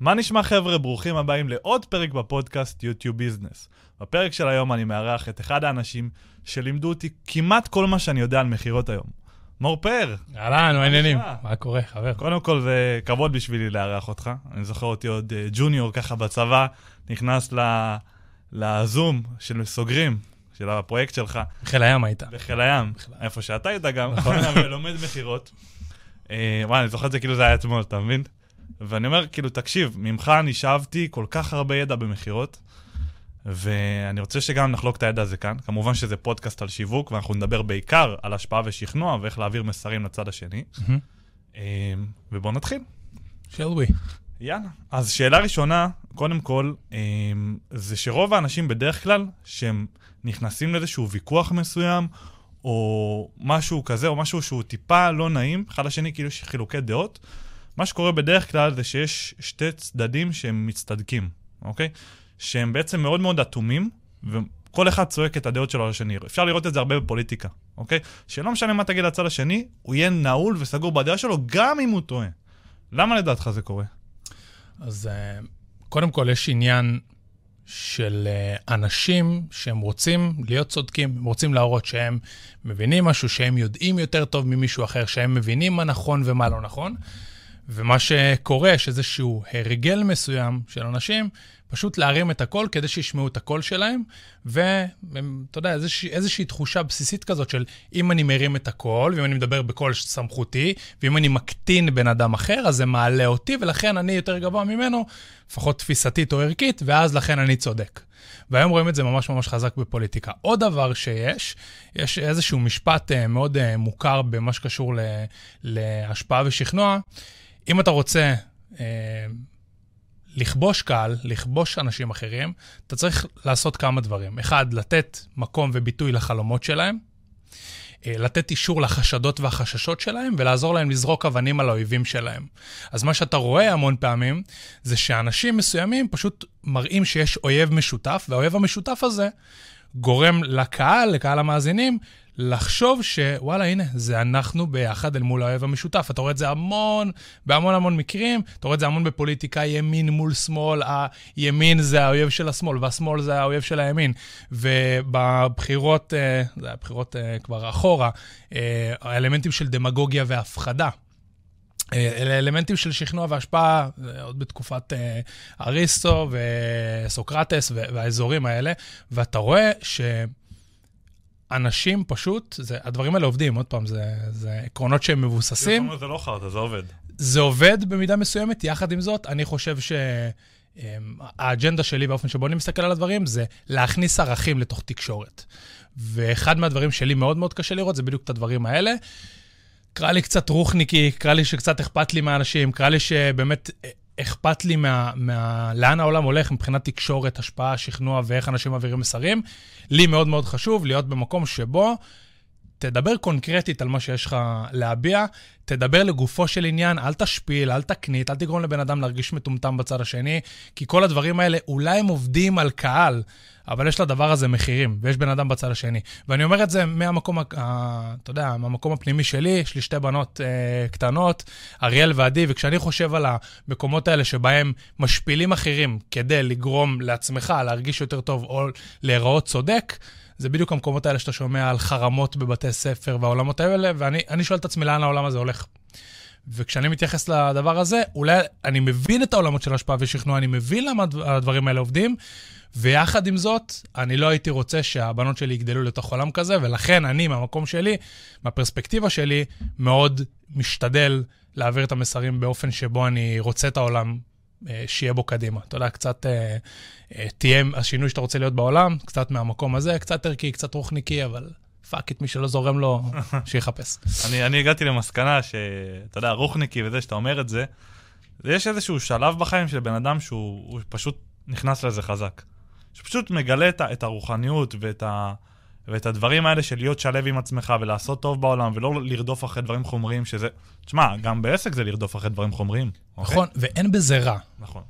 מה נשמע חבר'ה? ברוכים הבאים לעוד פרק בפודקאסט יוטיוב ביזנס. בפרק של היום אני מארח את אחד האנשים שלימדו אותי כמעט כל מה שאני יודע על מכירות היום. מור פאר. אהלן, מה העניינים? מה קורה, חבר? קודם כל זה כבוד בשבילי לארח אותך. אני זוכר אותי עוד אה, ג'וניור ככה בצבא, נכנס ל- לזום של סוגרים, של הפרויקט שלך, חיל הים היית. בחיל הים, איפה שאתה היית גם, ולומד מכירות. אה, וואי, אני זוכר את זה כאילו זה היה אתמול, אתה מבין? ואני אומר, כאילו, תקשיב, ממך אני שאבתי כל כך הרבה ידע במכירות, ואני רוצה שגם נחלוק את הידע הזה כאן. כמובן שזה פודקאסט על שיווק, ואנחנו נדבר בעיקר על השפעה ושכנוע, ואיך להעביר מסרים לצד השני. אה, ובואו נתחיל. shall we? יאללה. אז שאלה ראשונה, קודם כל, אה, זה שרוב האנשים בדרך כלל, שהם נכנסים לאיזשהו ויכוח מסוים, או משהו כזה, או משהו שהוא טיפה לא נעים, אחד לשני כאילו יש חילוקי דעות, מה שקורה בדרך כלל זה שיש שתי צדדים שהם מצטדקים, אוקיי? שהם בעצם מאוד מאוד אטומים, וכל אחד צועק את הדעות שלו על השני. אפשר לראות את זה הרבה בפוליטיקה, אוקיי? שלא משנה מה תגיד לצד השני, הוא יהיה נעול וסגור בדעה שלו, גם אם הוא טועה. למה לדעתך זה קורה? אז אה, קודם כל, יש עניין של אה, אנשים שהם רוצים להיות צודקים, הם רוצים להראות שהם מבינים משהו, שהם יודעים יותר טוב ממישהו אחר, שהם מבינים מה נכון ומה לא נכון. ומה שקורה, יש איזשהו הרגל מסוים של אנשים, פשוט להרים את הקול כדי שישמעו את הקול שלהם, ואתה יודע, איזושהי, איזושהי תחושה בסיסית כזאת של אם אני מרים את הקול, ואם אני מדבר בקול סמכותי, ואם אני מקטין בן אדם אחר, אז זה מעלה אותי, ולכן אני יותר גבוה ממנו, לפחות תפיסתית או ערכית, ואז לכן אני צודק. והיום רואים את זה ממש ממש חזק בפוליטיקה. עוד דבר שיש, יש איזשהו משפט אה, מאוד אה, מוכר במה שקשור להשפעה ושכנוע. אם אתה רוצה אה, לכבוש קהל, לכבוש אנשים אחרים, אתה צריך לעשות כמה דברים. אחד, לתת מקום וביטוי לחלומות שלהם, אה, לתת אישור לחשדות והחששות שלהם, ולעזור להם לזרוק אבנים על האויבים שלהם. אז מה שאתה רואה המון פעמים, זה שאנשים מסוימים פשוט מראים שיש אויב משותף, והאויב המשותף הזה גורם לקהל, לקהל המאזינים, לחשוב שוואלה, הנה, זה אנחנו ביחד אל מול האויב המשותף. אתה רואה את זה המון, בהמון המון מקרים, אתה רואה את זה המון בפוליטיקה, ימין מול שמאל, הימין זה האויב של השמאל, והשמאל זה האויב של הימין. ובבחירות, אה, זה היה בחירות אה, כבר אחורה, אה, האלמנטים של דמגוגיה והפחדה. אלה אלמנטים של שכנוע והשפעה, עוד בתקופת אריסטו וסוקרטס והאזורים האלה, ואתה רואה שאנשים פשוט, זה, הדברים האלה עובדים, עוד פעם, זה, זה עקרונות שהם מבוססים. זה לא חרטא, זה עובד. זה עובד במידה מסוימת, יחד עם זאת, אני חושב שהאג'נדה שלי באופן שבו אני מסתכל על הדברים זה להכניס ערכים לתוך תקשורת. ואחד מהדברים שלי מאוד מאוד קשה לראות זה בדיוק את הדברים האלה. קרא לי קצת רוחניקי, קרא לי שקצת אכפת לי מהאנשים, קרא לי שבאמת אכפת לי מה, מה, לאן העולם הולך מבחינת תקשורת, השפעה, שכנוע ואיך אנשים מעבירים מסרים. לי מאוד מאוד חשוב להיות במקום שבו תדבר קונקרטית על מה שיש לך להביע, תדבר לגופו של עניין, אל תשפיל, אל תקנית, אל תגרום לבן אדם להרגיש מטומטם בצד השני, כי כל הדברים האלה, אולי הם עובדים על קהל, אבל יש לדבר הזה מחירים, ויש בן אדם בצד השני. ואני אומר את זה מהמקום, ה- אתה יודע, מהמקום הפנימי שלי, יש לי שתי בנות אה, קטנות, אריאל ועדי, וכשאני חושב על המקומות האלה שבהם משפילים אחרים כדי לגרום לעצמך להרגיש יותר טוב או להיראות צודק, זה בדיוק המקומות האלה שאתה שומע על חרמות בבתי ספר והעולמות האלה, ואני אני שואל את עצמי לאן העולם הזה הולך. וכשאני מתייחס לדבר הזה, אולי אני מבין את העולמות של השפעה ושכנוע, אני מבין למה הדבר- הדברים האלה עובדים, ויחד עם זאת, אני לא הייתי רוצה שהבנות שלי יגדלו לתוך עולם כזה, ולכן אני, מהמקום שלי, מהפרספקטיבה שלי, מאוד משתדל להעביר את המסרים באופן שבו אני רוצה את העולם שיהיה בו קדימה. אתה יודע, קצת אה, אה, תהיה השינוי שאתה רוצה להיות בעולם, קצת מהמקום הזה, קצת ערכי, קצת רוחניקי, אבל fuck את מי שלא זורם לו, שיחפש. אני, אני הגעתי למסקנה שאתה יודע, רוחניקי וזה, שאתה אומר את זה, יש איזשהו שלב בחיים של בן אדם שהוא הוא פשוט נכנס לזה חזק. שפשוט מגלה את, את הרוחניות ואת, ה, ואת הדברים האלה של להיות שלב עם עצמך ולעשות טוב בעולם ולא לרדוף אחרי דברים חומריים שזה... תשמע, גם בעסק זה לרדוף אחרי דברים חומריים. אוקיי? נכון, ואין בזה רע. נכון.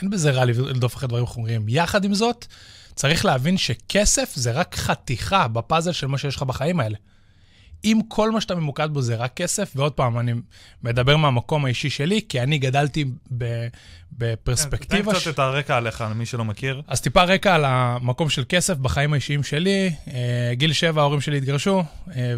אין בזה רע לרדוף אחרי דברים חומריים. יחד עם זאת, צריך להבין שכסף זה רק חתיכה בפאזל של מה שיש לך בחיים האלה. אם כל מה שאתה ממוקד בו זה רק כסף, ועוד פעם, אני מדבר מהמקום האישי שלי, כי אני גדלתי ב, בפרספקטיבה... תן קצת את הרקע עליך, למי שלא מכיר. אז טיפה רקע על המקום של כסף בחיים האישיים שלי. אה, גיל שבע, ההורים שלי התגרשו, אה,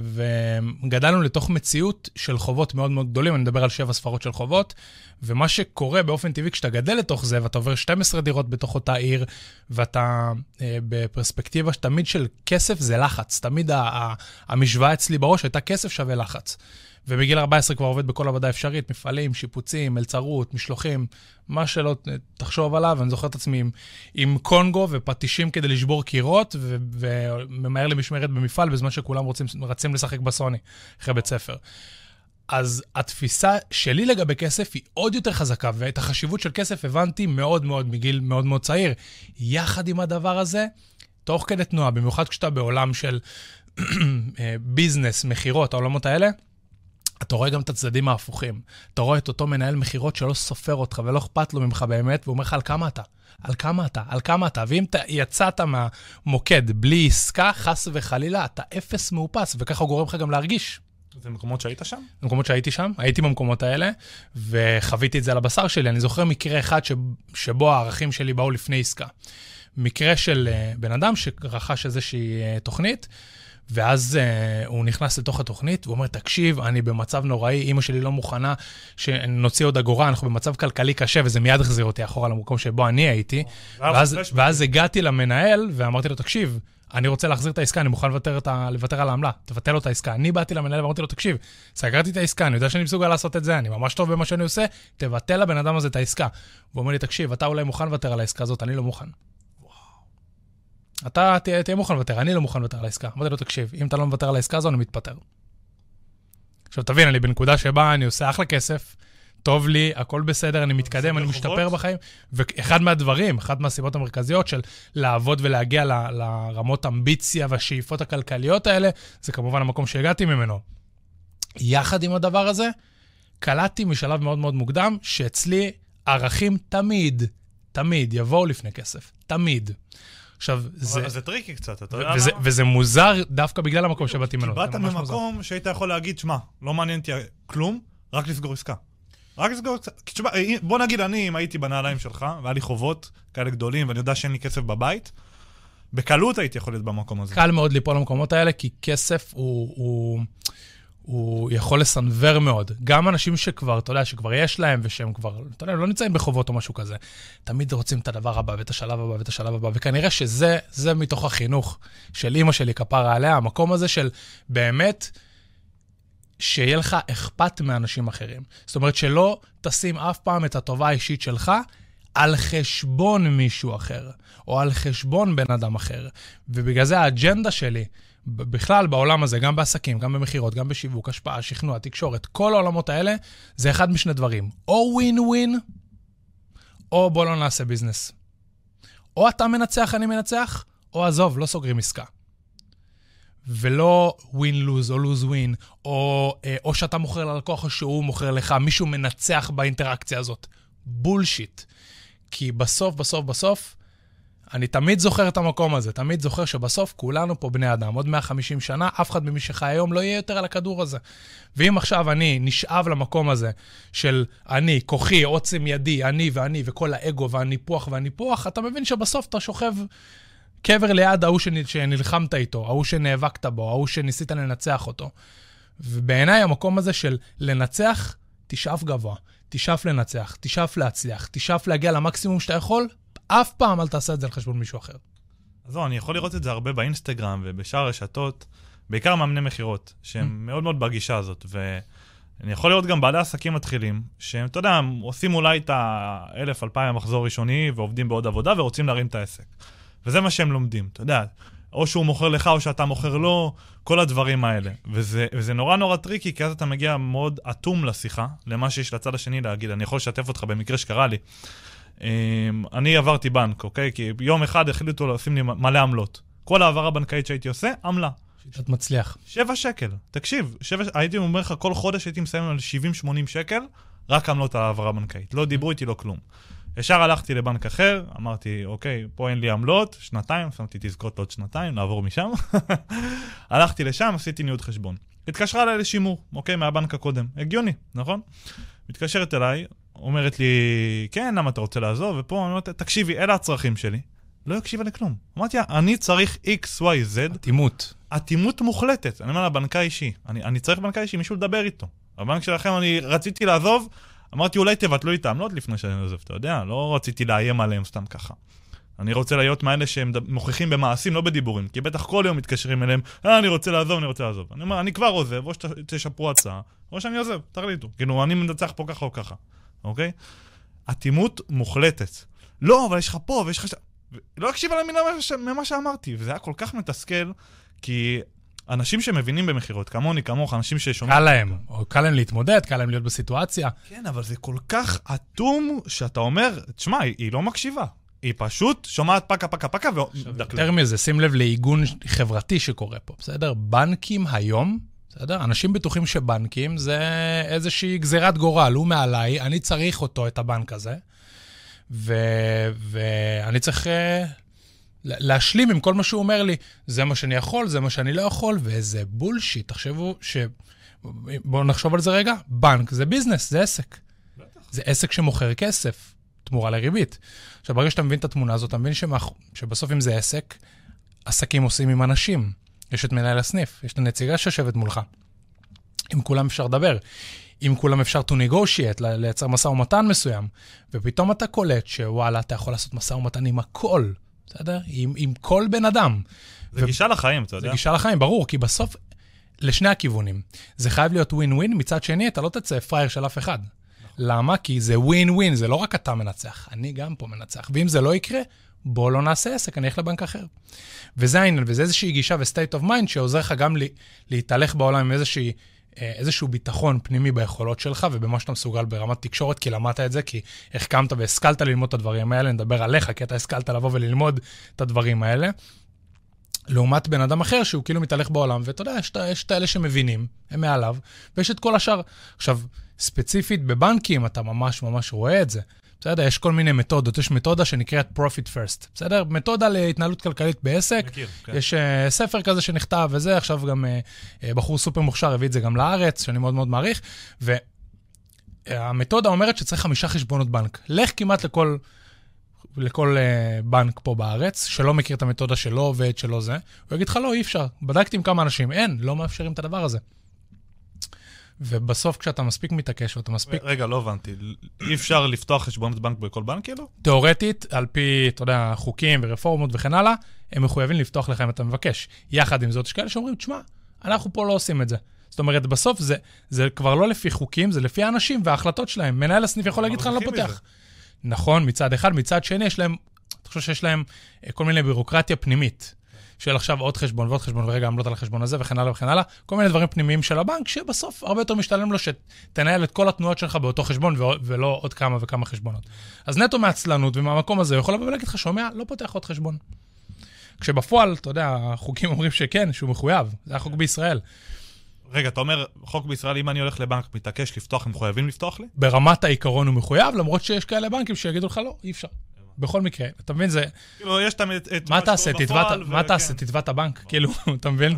וגדלנו לתוך מציאות של חובות מאוד מאוד גדולים, אני מדבר על שבע ספרות של חובות, ומה שקורה באופן טבעי כשאתה גדל לתוך זה, ואתה עובר 12 דירות בתוך אותה עיר, ואתה אה, בפרספקטיבה תמיד של כסף זה לחץ. תמיד המשוואה אצלי בראש הייתה כסף שווה לחץ. ובגיל 14 כבר עובד בכל עבודה אפשרית, מפעלים, שיפוצים, מלצרות, משלוחים, מה שלא תחשוב עליו. אני זוכר את עצמי עם, עם קונגו ופטישים כדי לשבור קירות, ו, וממהר למשמרת במפעל בזמן שכולם רוצים, רצים לשחק בסוני אחרי בית ספר. אז התפיסה שלי לגבי כסף היא עוד יותר חזקה, ואת החשיבות של כסף הבנתי מאוד מאוד מגיל מאוד מאוד צעיר. יחד עם הדבר הזה, תוך כדי תנועה, במיוחד כשאתה בעולם של ביזנס, מכירות, העולמות האלה, אתה רואה גם את הצדדים ההפוכים. אתה רואה את אותו מנהל מכירות שלא סופר אותך ולא אכפת לו ממך באמת, והוא אומר לך על כמה אתה, על כמה אתה, על כמה אתה. ואם אתה יצאת מהמוקד בלי עסקה, חס וחלילה, אתה אפס מאופס, וככה הוא גורם לך גם להרגיש. זה מקומות שהיית שם? מקומות שהייתי שם, הייתי במקומות האלה, וחוויתי את זה על הבשר שלי. אני זוכר מקרה אחד ש... שבו הערכים שלי באו לפני עסקה. מקרה של uh, בן אדם שרכש איזושהי uh, תוכנית, ואז uh, הוא נכנס לתוך התוכנית, והוא אומר, תקשיב, אני במצב נוראי, אימא שלי לא מוכנה שנוציא עוד אגורה, אנחנו במצב כלכלי קשה, וזה מיד החזיר אותי אחורה למקום שבו אני הייתי. ואז, ואז הגעתי למנהל ואמרתי לו, תקשיב, אני רוצה להחזיר את העסקה, אני מוכן לוותר, ה... לוותר על העמלה, תבטל לו את העסקה. אני באתי למנהל ואמרתי לו, תקשיב, סגרתי את העסקה, אני יודע שאני מסוגל לעשות את זה, אני ממש טוב במה שאני עושה, תבטל לבן אדם הזה את העסקה. והוא אומר לי, תקשיב, אתה אולי מוכן לוותר על העסקה הזאת, אני לא מוכן. אתה תהיה, תהיה מוכן לוותר, אני לא מוכן לוותר על העסקה. אמרתי לו, תקשיב, אם אתה לא מוותר על העסקה הזו, אני מתפטר. עכשיו, תבין, אני בנקודה שבה אני עושה אחלה כסף, טוב לי, הכל בסדר, אני מתקדם, אני משתפר בחיים. ואחד מהדברים, אחת מהסיבות המרכזיות של לעבוד ולהגיע ל, לרמות אמביציה והשאיפות הכלכליות האלה, זה כמובן המקום שהגעתי ממנו. יחד עם הדבר הזה, קלטתי משלב מאוד מאוד מוקדם, שאצלי ערכים תמיד, תמיד יבואו לפני כסף. תמיד. עכשיו, זה... זה tricky קצת, אתה יודע וזה, וזה מוזר דווקא בגלל המקום שבאתי ממנו. באת ממקום שהיית יכול להגיד, שמע, לא מעניין אותי כלום, רק לסגור עסקה. רק לסגור קצת. תשמע, בוא נגיד אני, אם הייתי בנעליים שלך, והיה לי חובות כאלה גדולים, ואני יודע שאין לי כסף בבית, בקלות הייתי יכול להיות במקום הזה. קל מאוד ליפול למקומות האלה, כי כסף הוא, הוא, הוא יכול לסנוור מאוד. גם אנשים שכבר, אתה יודע, שכבר יש להם, ושהם כבר, אתה יודע, לא נמצאים בחובות או משהו כזה, תמיד רוצים את הדבר הבא, ואת השלב הבא, ואת השלב הבא, וכנראה שזה, זה מתוך החינוך של אימא שלי, כפרה עליה, המקום הזה של באמת... שיהיה לך אכפת מאנשים אחרים. זאת אומרת, שלא תשים אף פעם את הטובה האישית שלך על חשבון מישהו אחר, או על חשבון בן אדם אחר. ובגלל זה האג'נדה שלי, בכלל בעולם הזה, גם בעסקים, גם במכירות, גם בשיווק, השפעה, שכנוע, תקשורת, כל העולמות האלה, זה אחד משני דברים. או ווין ווין, או בוא לא נעשה ביזנס. או אתה מנצח, אני מנצח, או עזוב, לא סוגרים עסקה. ולא win-lose או lose-win, או, אה, או שאתה מוכר ללקוח או שהוא מוכר לך, מישהו מנצח באינטראקציה הזאת. בולשיט. כי בסוף, בסוף, בסוף, אני תמיד זוכר את המקום הזה, תמיד זוכר שבסוף כולנו פה בני אדם. עוד 150 שנה, אף אחד ממי שחי היום לא יהיה יותר על הכדור הזה. ואם עכשיו אני נשאב למקום הזה של אני, כוחי, עוצם ידי, אני ואני, וכל האגו והניפוח והניפוח, אתה מבין שבסוף אתה שוכב קבר ליד ההוא שנלחמת איתו, ההוא שנאבקת בו, ההוא שניסית לנצח אותו. ובעיניי המקום הזה של לנצח, תשאף גבוה, תשאף לנצח, תשאף להצליח, תשאף להגיע למקסימום שאתה יכול, אף פעם אל תעשה את זה על חשבון מישהו אחר. אז לא, אני יכול לראות את זה הרבה באינסטגרם ובשאר הרשתות, בעיקר מאמני מכירות, שהם mm. מאוד מאוד בגישה הזאת. ואני יכול לראות גם בעלי עסקים מתחילים, שהם, אתה יודע, עושים אולי את האלף, אלפיים מחזור ראשוני ועובדים בעוד עבודה ורוצים להרים את העסק. וזה מה שהם לומדים, אתה יודע. או שהוא מוכר לך או שאתה מוכר לו, כל הדברים האלה. וזה, וזה נורא נורא tricky, כי אז אתה מגיע מאוד אטום לשיחה, למה שיש לצד השני להגיד. אני יכול לשתף אותך במקרה שקרה לי. אמ, אני עברתי בנק, אוקיי? כי יום אחד החליטו לשים לי מלא עמלות. כל העברה בנקאית שהייתי עושה, עמלה. שיטת מצליח. שבע שקל. תקשיב, שבע, הייתי אומר לך, כל חודש הייתי מסיים על 70-80 שקל, רק עמלות העברה בנקאית. לא דיברו איתי, לא כלום. ישר הלכתי לבנק אחר, אמרתי, אוקיי, פה אין לי עמלות, שנתיים, שמתי תזכורת עוד שנתיים, לעבור משם. הלכתי לשם, עשיתי ניוד חשבון. התקשרה אליי לשימור, אוקיי? מהבנק הקודם. הגיוני, נכון? מתקשרת אליי, אומרת לי, כן, למה אתה רוצה לעזוב? ופה אני אומרת, תקשיבי, אלה הצרכים שלי. לא הקשיבה לכלום. אמרתי לה, אני צריך X, Y, Z. אטימות. אטימות מוחלטת. אני אומר לה, בנקאי אישי. אני, אני צריך בנקאי אישי, מישהו לדבר איתו. הבנק שלכם, אני רציתי לעזוב, אמרתי, אולי תבטלו לי את העמלות לפני שאני עוזב, אתה יודע? לא רציתי לאיים עליהם סתם ככה. אני רוצה להיות מאלה שהם מוכיחים במעשים, לא בדיבורים. כי בטח כל יום מתקשרים אליהם, אה, אני רוצה לעזוב, אני רוצה לעזוב. אני אומר, אני כבר עוזב, או שתשפרו הצעה, או שאני עוזב, תחליטו. כאילו, אני מנצח פה ככה או ככה, אוקיי? אטימות מוחלטת. לא, אבל יש לך פה, ויש לך... ש... לא הקשיבה למילה ממה ממה שאמרתי, וזה היה כל כך מתסכל, כי אנשים שמבינים במכירות, כמוני, כמוך, אנשים ששומעים... קל להם, או קל להם להתמודד, קל להם להיות בסיטואציה. כן, אבל זה כל כך אטום, שאתה אומר, תשמע, היא, היא לא מקשיבה. היא פשוט שומעת פקה, פקה, פקה, ודקלם. יותר מזה, שים לב לעיגון חברתי שקורה פה, בסדר? בנקים היום, בסדר? אנשים בטוחים שבנקים זה איזושהי גזירת גורל, הוא מעליי, אני צריך אותו, את הבנק הזה, ו- ואני צריך uh, להשלים עם כל מה שהוא אומר לי. זה מה שאני יכול, זה מה שאני לא יכול, ואיזה בולשיט. תחשבו ש... בואו נחשוב על זה רגע, בנק זה ביזנס, זה עסק. זה עסק שמוכר כסף, תמורה לריבית. עכשיו, ברגע שאתה מבין את התמונה הזאת, אתה מבין שמאח... שבסוף אם זה עסק, עסקים עושים עם אנשים. יש את מנהל הסניף, יש את הנציגה שיושבת מולך. עם כולם אפשר לדבר. עם כולם אפשר to negotiate, לייצר משא ומתן מסוים. ופתאום אתה קולט שוואלה, אתה יכול לעשות משא ומתן עם הכל, בסדר? עם, עם כל בן אדם. זה גישה לחיים, אתה זה יודע. גישה לחיים, ברור, כי בסוף, לשני הכיוונים. זה חייב להיות ווין ווין, מצד שני, אתה לא תצא פראייר של אף אחד. למה? כי זה ווין ווין, זה לא רק אתה מנצח, אני גם פה מנצח. ואם זה לא יקרה, בוא לא נעשה עסק, אני אלך לבנק אחר. וזה העניין, וזה איזושהי גישה ו-state of mind שעוזר לך גם לי, להתהלך בעולם עם איזושהי, אה, איזשהו ביטחון פנימי ביכולות שלך ובמה שאתה מסוגל ברמת תקשורת, כי למדת את זה, כי החכמת והשכלת ללמוד את הדברים האלה, נדבר עליך, כי אתה השכלת לבוא וללמוד את הדברים האלה. לעומת בן אדם אחר שהוא כאילו מתהלך בעולם, ואתה יודע, יש, את האלה שמבינים, הם מעליו, ויש את כל השאר. עכשיו, ספציפית בבנקים, אתה ממש ממש רואה את זה. בסדר? יש כל מיני מתודות, יש מתודה שנקראת Profit First, בסדר? מתודה להתנהלות כלכלית בעסק. מכיר, כן. יש uh, ספר כזה שנכתב וזה, עכשיו גם uh, uh, בחור סופר מוכשר הביא את זה גם לארץ, שאני מאוד מאוד מעריך, והמתודה אומרת שצריך חמישה חשבונות בנק. לך כמעט לכל, לכל uh, בנק פה בארץ, שלא מכיר את המתודה שלא עובד, שלא זה, הוא יגיד לך, לא, אי אפשר. בדקתי עם כמה אנשים, אין, לא מאפשרים את הדבר הזה. ובסוף כשאתה מספיק מתעקש ואתה מספיק רגע, לא הבנתי. אי אפשר לפתוח חשבונות בנק בכל בנק, כאילו? תיאורטית, על פי, אתה יודע, חוקים ורפורמות וכן הלאה, הם מחויבים לפתוח לך אם אתה מבקש. יחד עם זאת, יש כאלה שאומרים, תשמע, אנחנו פה לא עושים את זה. זאת אומרת, בסוף זה, זה כבר לא לפי חוקים, זה לפי האנשים וההחלטות שלהם. מנהל הסניף יכול להגיד לך, אני לא פותח. נכון, מצד אחד. מצד שני, יש להם, אתה חושב שיש להם אה, כל מיני בירוקרטיה פנימית. של עכשיו עוד חשבון ועוד חשבון, ורגע עמלות על החשבון הזה וכן הלאה וכן הלאה, כל מיני דברים פנימיים של הבנק, שבסוף הרבה יותר משתלם לו שתנהל את כל התנועות שלך באותו חשבון ולא עוד כמה וכמה חשבונות. אז נטו מעצלנות ומהמקום הזה הוא יכול לבוא ולהגיד לך, שומע, לא פותח עוד חשבון. כשבפועל, אתה יודע, החוקים אומרים שכן, שהוא מחויב, זה החוק בישראל. רגע, אתה אומר, חוק בישראל, אם אני הולך לבנק, מתעקש לפתוח, הם מחויבים לפתוח לי? ברמת העיקרון הוא מחויב, למרות שיש כאלה בנקים שיגידו לך, לא, אי אפשר. בכל מקרה, אתה מבין, זה, כאילו, יש תמיד את- מה שקורה תעשה? תתבע, מה. תעשה? תתבע את הבנק? כאילו, אתה מבין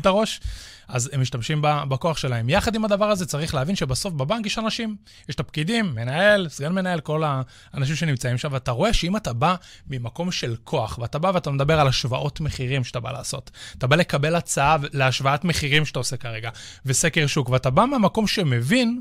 את הראש? אז הם משתמשים בכוח שלהם. יחד עם הדבר הזה צריך להבין שבסוף בבנק יש אנשים, יש את הפקידים, מנהל, סגן מנהל, כל האנשים שנמצאים שם, ואתה רואה שאם אתה בא ממקום של כוח, ואתה בא ואתה מדבר על השוואות מחירים שאתה בא לעשות, אתה בא לקבל הצעה להשוואת מחירים שאתה עושה כרגע, וסקר שוק, ואתה בא מהמקום שמבין,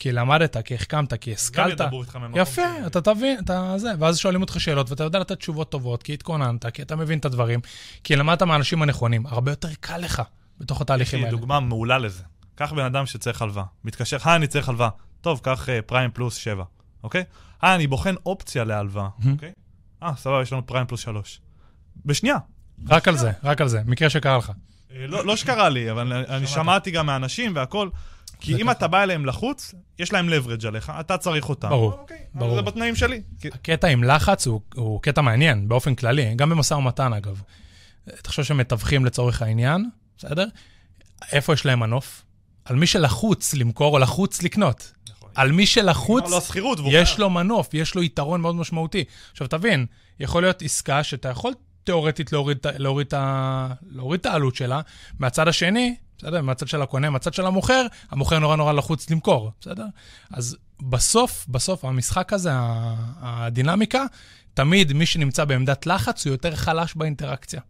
כי למדת, כי החכמת, כי גם השכלת, ידברו איתך ממקום יפה, ש- אתה תבין, אתה זה, ואז שואלים אותך שאלות, ואתה יודע לתת תשובות טובות, כי התכוננת, כי אתה מבין את הדברים, כי למדת מהאנשים הנכונים, הרבה יותר קל לך בתוך יש התהליכים לי האלה. דוגמה מעולה לזה. קח בן אדם שצריך הלוואה. מתקשר, היי, אני צריך הלוואה. טוב, קח אה, פריים פלוס 7, אוקיי? היי, אני בוחן אופציה להלוואה, אוקיי? אה, סבבה, יש לנו פריים פלוס 3. בשנייה. רק על זה, רק על זה, מקרה שקרה לך. אה, לא לא שקרה לי, אבל אני- אני שמעתי גם מאנשים והכל. כי אם אתה בא אליהם לחוץ, יש להם leverage עליך, אתה צריך אותם. ברור, אוקיי, ברור. זה בתנאים שלי. הקטע עם לחץ הוא, הוא קטע מעניין, באופן כללי, גם במשא ומתן אגב. תחשוב שמתווכים לצורך העניין, בסדר? איפה יש להם מנוף? על מי שלחוץ למכור או לחוץ לקנות. על מי שלחוץ... השכירות, והוא יש. לו מנוף, יש לו יתרון מאוד משמעותי. עכשיו, תבין, יכול להיות עסקה שאתה יכול תיאורטית להוריד את העלות שלה, מהצד השני, בסדר? מהצד של הקונה, מהצד של המוכר, המוכר נורא נורא לחוץ למכור, בסדר? אז בסוף, בסוף, המשחק הזה, הדינמיקה, תמיד מי שנמצא בעמדת לחץ הוא יותר חלש באינטראקציה.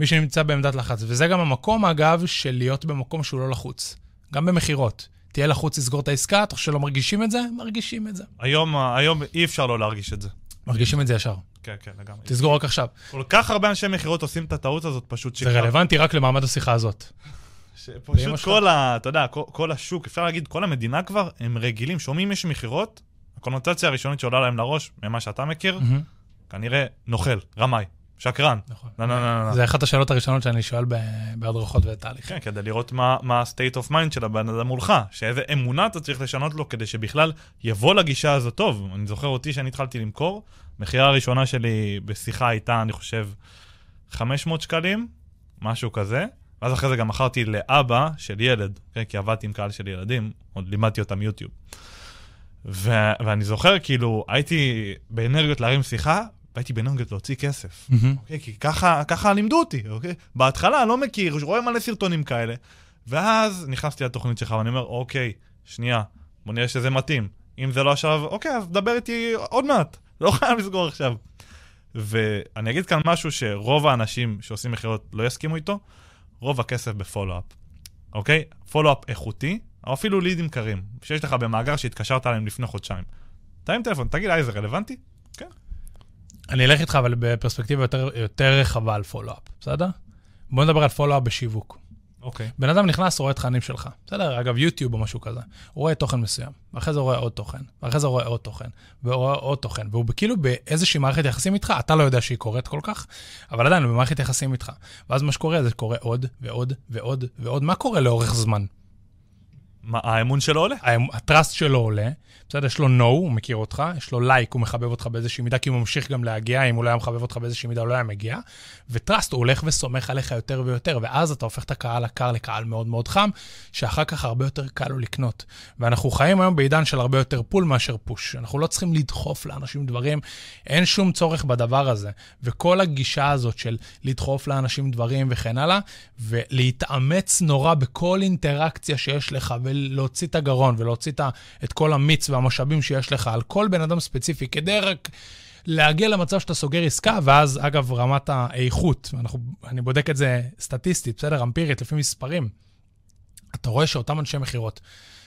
מי שנמצא בעמדת לחץ. וזה גם המקום, אגב, של להיות במקום שהוא לא לחוץ. גם במכירות. תהיה לחוץ לסגור את העסקה, אתה חושב שלא מרגישים את זה? מרגישים את זה. היום, היום אי אפשר לא להרגיש את זה. מרגישים את זה ישר. כן, כן, לגמרי. תסגור רק עכשיו. כל כך הרבה אנשי מכירות עושים את הטעות הזאת, פשוט זה רלוונטי רק למעמד השיחה הזאת. פשוט כל ה... אתה יודע, כל, כל השוק, אפשר להגיד, כל המדינה כבר, הם רגילים, שומעים יש מכירות, הקונוטציה הראשונית שעולה להם לראש, ממה שאתה מכיר, mm-hmm. כנראה נוכל, רמאי, שקרן. נכון. לא, לא, לא. זה אחת השאלות הראשונות שאני שואל בהדרכות ותהליך. כן, כדי לראות מה ה-state of mind של הבן אדם מולך, שאיזה אמונה אתה צריך לשנות לו כדי שבכלל יבוא לגישה הזאת טוב. אני זוכר אותי שאני התחלתי למכור, המכירה הראשונה שלי בשיחה הייתה, אני חושב, 500 שקלים, משהו כזה. ואז אחרי זה גם מכרתי לאבא של ילד, כן, כי עבדתי עם קהל של ילדים, עוד לימדתי אותם יוטיוב. ו- ואני זוכר, כאילו, הייתי באנרגיות להרים שיחה, והייתי באנרגיות להוציא כסף. Mm-hmm. אוקיי? כי ככה, ככה לימדו אותי, אוקיי? בהתחלה, לא מכיר, רואה מלא סרטונים כאלה. ואז נכנסתי לתוכנית שלך, ואני אומר, אוקיי, שנייה, בוא נראה שזה מתאים. אם זה לא השלב, אוקיי, אז דבר איתי עוד מעט. לא חייב לסגור עכשיו. ואני אגיד כאן משהו שרוב האנשים שעושים מכירות לא יסכימו איתו, רוב הכסף בפולו-אפ, אוקיי? פולו-אפ איכותי, או אפילו לידים קרים, שיש לך במאגר שהתקשרת אליהם לפני חודשיים. תרים טלפון, תגיד, היי, זה רלוונטי? כן. אני אלך איתך, אבל בפרספקטיבה יותר, יותר רחבה על פולו-אפ, בסדר? בוא נדבר על פולו-אפ בשיווק. אוקיי. Okay. בן אדם נכנס, רואה תכנים שלך. בסדר, אגב, יוטיוב או משהו כזה. הוא רואה תוכן מסוים, ואחרי זה רואה עוד תוכן, ואחרי זה רואה עוד תוכן, ורואה עוד תוכן, והוא כאילו באיזושהי מערכת יחסים איתך, אתה לא יודע שהיא קורית כל כך, אבל עדיין במערכת יחסים איתך. ואז מה שקורה, זה קורה עוד ועוד ועוד ועוד. מה קורה לאורך זמן? מה, האמון שלו עולה? ה trust שלו עולה, בסדר, יש לו know, הוא מכיר אותך, יש לו like, הוא מחבב אותך באיזושהי מידה, כי הוא ממשיך גם להגיע, אם הוא לא היה מחבב אותך באיזושהי מידה, הוא לא היה מגיע. ו trust, הוא הולך וסומך עליך יותר ויותר, ואז אתה הופך את הקהל הקר לקהל מאוד מאוד חם, שאחר כך הרבה יותר קל לו לקנות. ואנחנו חיים היום בעידן של הרבה יותר pull מאשר push. אנחנו לא צריכים לדחוף לאנשים דברים, אין שום צורך בדבר הזה. וכל הגישה הזאת של לדחוף לאנשים דברים וכן הלאה, ולהתאמץ נורא בכל אינטראקציה שיש לך, ולהוציא את הגרון, ולהוציא את כל המיץ והמשאבים שיש לך על כל בן אדם ספציפי, כדי רק להגיע למצב שאתה סוגר עסקה, ואז, אגב, רמת האיכות, אנחנו, אני בודק את זה סטטיסטית, בסדר? אמפירית, לפי מספרים. אתה רואה שאותם אנשי מכירות,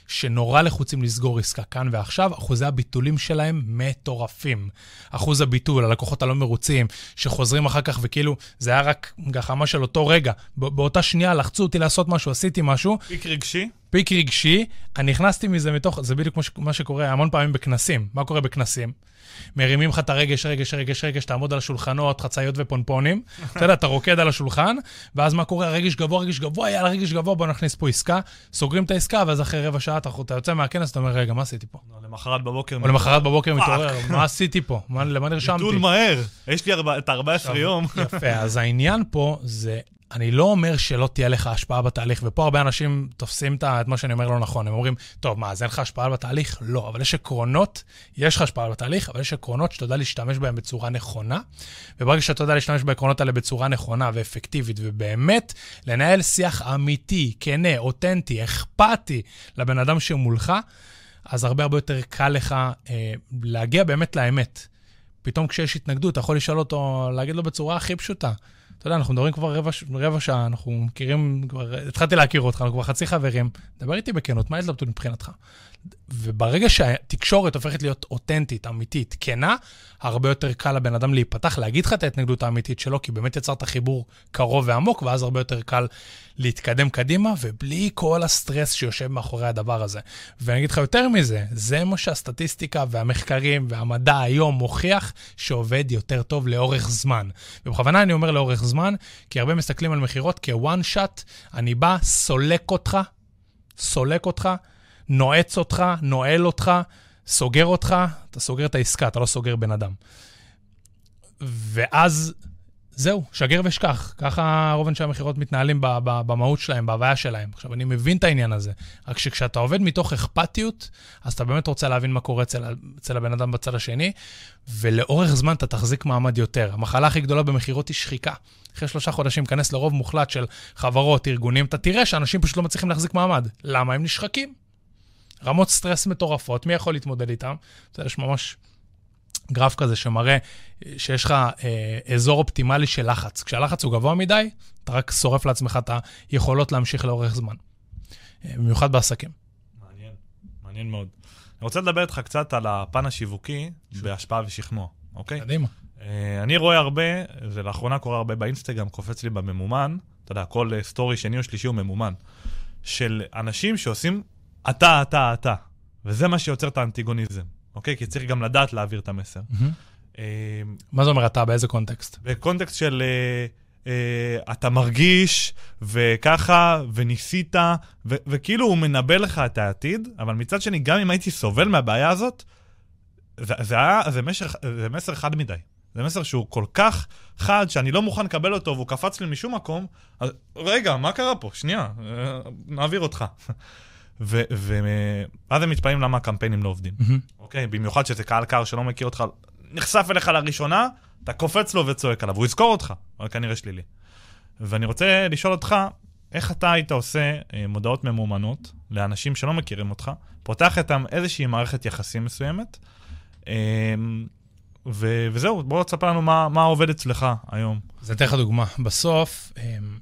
שנורא לחוצים לסגור עסקה כאן ועכשיו, אחוזי הביטולים שלהם מטורפים. אחוז הביטול, הלקוחות הלא מרוצים, שחוזרים אחר כך וכאילו, זה היה רק גחמה של אותו רגע. באותה שנייה לחצו אותי לעשות משהו, עשיתי משהו. פיק רגשי? פיק רגשי, אני נכנסתי מזה מתוך, זה בדיוק מה שקורה המון פעמים בכנסים. מה קורה בכנסים? מרימים לך את הרגש, רגש, רגש, רגש, תעמוד על השולחנות, חצאיות ופונפונים. אתה יודע, אתה רוקד על השולחן, ואז מה קורה? רגש גבוה, רגש גבוה, יאללה, רגש גבוה, בוא נכניס פה עסקה. סוגרים את העסקה, ואז אחרי רבע שעה אתה יוצא מהכנס, אתה אומר, רגע, מה עשיתי פה? לא, למחרת בבוקר... או למחרת בבוקר מתעורר, מה עשיתי פה? למה נרשמתי? ביטול מהר, יש לי את ה-14 יום. יפה, אז העניין פה זה אני לא אומר שלא תהיה לך השפעה בתהליך, ופה הרבה אנשים תופסים את מה שאני אומר לא נכון. הם אומרים, טוב, מה, אז אין לך השפעה בתהליך? לא, אבל יש עקרונות, יש לך השפעה בתהליך, אבל יש עקרונות שאתה יודע להשתמש בהם בצורה נכונה, וברגע שאתה יודע להשתמש בעקרונות האלה בצורה נכונה ואפקטיבית, ובאמת לנהל שיח אמיתי, כנה, אותנטי, אכפתי לבן אדם שמולך, אז הרבה הרבה יותר קל לך אה, להגיע באמת לאמת. פתאום כשיש התנגדות, אתה יכול לשאול אותו, להגיד לו בצורה הכי פשוטה. אתה יודע, אנחנו מדברים כבר רבע, רבע שעה, אנחנו מכירים, כבר התחלתי להכיר אותך, אנחנו כבר חצי חברים. דבר איתי בכנות, מה ההתלבטות מבחינתך? וברגע שהתקשורת הופכת להיות אותנטית, אמיתית, כנה, הרבה יותר קל לבן אדם להיפתח, להגיד לך את ההתנגדות האמיתית שלו, כי באמת יצרת חיבור קרוב ועמוק, ואז הרבה יותר קל להתקדם קדימה, ובלי כל הסטרס שיושב מאחורי הדבר הזה. ואני אגיד לך יותר מזה, זה מה שהסטטיסטיקה והמחקרים והמדע היום מוכיח שעובד יותר טוב לאורך זמן. ובכוונה אני אומר לאורך זמן, כי הרבה מסתכלים על מכירות כוואן שאט, אני בא, סולק אותך, סולק אותך, נועץ אותך, נועל אותך, סוגר אותך, אתה סוגר את העסקה, אתה לא סוגר בן אדם. ואז זהו, שגר ושכח. ככה רוב אנשי המכירות מתנהלים במהות שלהם, בהוויה שלהם. עכשיו, אני מבין את העניין הזה, רק שכשאתה עובד מתוך אכפתיות, אז אתה באמת רוצה להבין מה קורה אצל, אצל הבן אדם בצד השני, ולאורך זמן אתה תחזיק מעמד יותר. המחלה הכי גדולה במכירות היא שחיקה. אחרי שלושה חודשים, כנס לרוב מוחלט של חברות, ארגונים, אתה תראה שאנשים פשוט לא מצליחים להחזיק מעמד. למה? הם נשחקים. רמות סטרס מטורפות, מי יכול להתמודד איתם? יש ממש גרף כזה שמראה שיש לך אה, אזור אופטימלי של לחץ. כשהלחץ הוא גבוה מדי, אתה רק שורף לעצמך את היכולות להמשיך לאורך זמן. אה, במיוחד בעסקים. מעניין, מעניין מאוד. אני רוצה לדבר איתך קצת על הפן השיווקי בהשפעה ושכנוע, אוקיי? קדימה. אה, אני רואה הרבה, זה לאחרונה קורה הרבה באינסטגרם, קופץ לי בממומן, אתה יודע, כל אה, סטורי שני או שלישי הוא ממומן, של אנשים שעושים אתה, אתה, אתה, וזה מה שיוצר את האנטיגוניזם, אוקיי? כי צריך גם לדעת להעביר את המסר. אה, מה זה אומר אתה? באיזה קונטקסט? בקונטקסט של אה, אה, אתה מרגיש, וככה, וניסית, וכאילו הוא מנבא לך את העתיד, אבל מצד שני, גם אם הייתי סובל מהבעיה הזאת, זה, זה, היה, זה, משר, זה מסר חד מדי. זה מסר שהוא כל כך חד, שאני לא מוכן לקבל אותו, והוא קפץ לי משום מקום, אז רגע, מה קרה פה? שנייה, אה, נעביר אותך. ואז הם מתפלאים למה הקמפיינים לא עובדים. אוקיי? במיוחד שזה קהל קר שלא מכיר אותך, נחשף אליך לראשונה, אתה קופץ לו וצועק עליו, הוא יזכור אותך, אבל כנראה שלילי. ואני רוצה לשאול אותך, איך אתה היית עושה אה, מודעות ממומנות לאנשים שלא מכירים אותך, פותח איתם איזושהי מערכת יחסים מסוימת, אה, ו- וזהו, בוא תספר לנו מה, מה עובד אצלך היום. אז אני אתן לך דוגמה. בסוף, אמ,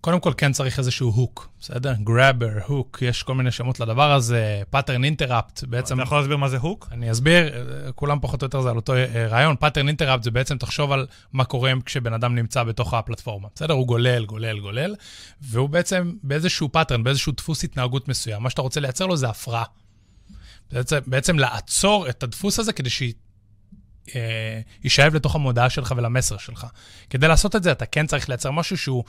קודם כל כן צריך איזשהו הוק, בסדר? גראבר, הוק, יש כל מיני שמות לדבר הזה, pattern interrupt, בעצם... אתה יכול להסביר מה זה הוק? אני אסביר, אה, כולם פחות או יותר זה על אותו אה, רעיון. pattern interrupt זה בעצם תחשוב על מה קורה כשבן אדם נמצא בתוך הפלטפורמה, בסדר? הוא גולל, גולל, גולל, והוא בעצם באיזשהו pattern, באיזשהו דפוס התנהגות מסוים. מה שאתה רוצה לייצר לו זה הפרעה. בעצם, בעצם לעצור את הדפוס הזה כדי שהיא... יישאב לתוך המודעה שלך ולמסר שלך. כדי לעשות את זה, אתה כן צריך לייצר משהו שהוא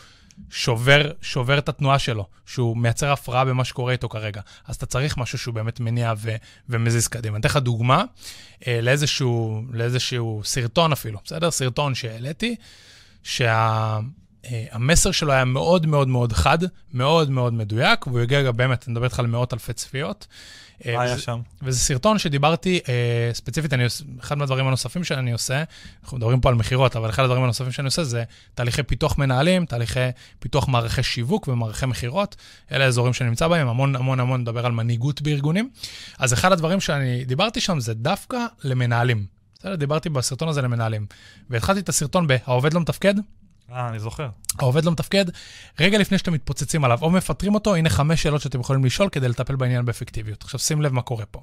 שובר, שובר את התנועה שלו, שהוא מייצר הפרעה במה שקורה איתו כרגע. אז אתה צריך משהו שהוא באמת מניע ו- ומזיז קדימה. אני אתן לך דוגמה אה, לאיזשהו, לאיזשהו סרטון אפילו, בסדר? סרטון שהעליתי, שהמסר שלו היה מאוד מאוד מאוד חד, מאוד מאוד מדויק, והוא הגיע גם באמת, אני מדבר איתך על מאות אלפי צפיות. אה, מה היה שם? וזה סרטון שדיברתי, אה, ספציפית, אני, אחד מהדברים הנוספים שאני עושה, אנחנו מדברים פה על מכירות, אבל אחד הדברים הנוספים שאני עושה זה תהליכי פיתוח מנהלים, תהליכי פיתוח מערכי שיווק ומערכי מכירות. אלה האזורים שאני נמצא בהם, המון המון המון מדבר על מנהיגות בארגונים. אז אחד הדברים שאני דיברתי שם זה דווקא למנהלים. בסדר, דיברתי בסרטון הזה למנהלים. והתחלתי את הסרטון ב"העובד לא מתפקד", אה, אני זוכר. העובד לא מתפקד, רגע לפני שאתם מתפוצצים עליו, או מפטרים אותו, הנה חמש שאלות שאתם יכולים לשאול כדי לטפל בעניין באפקטיביות. עכשיו שים לב מה קורה פה.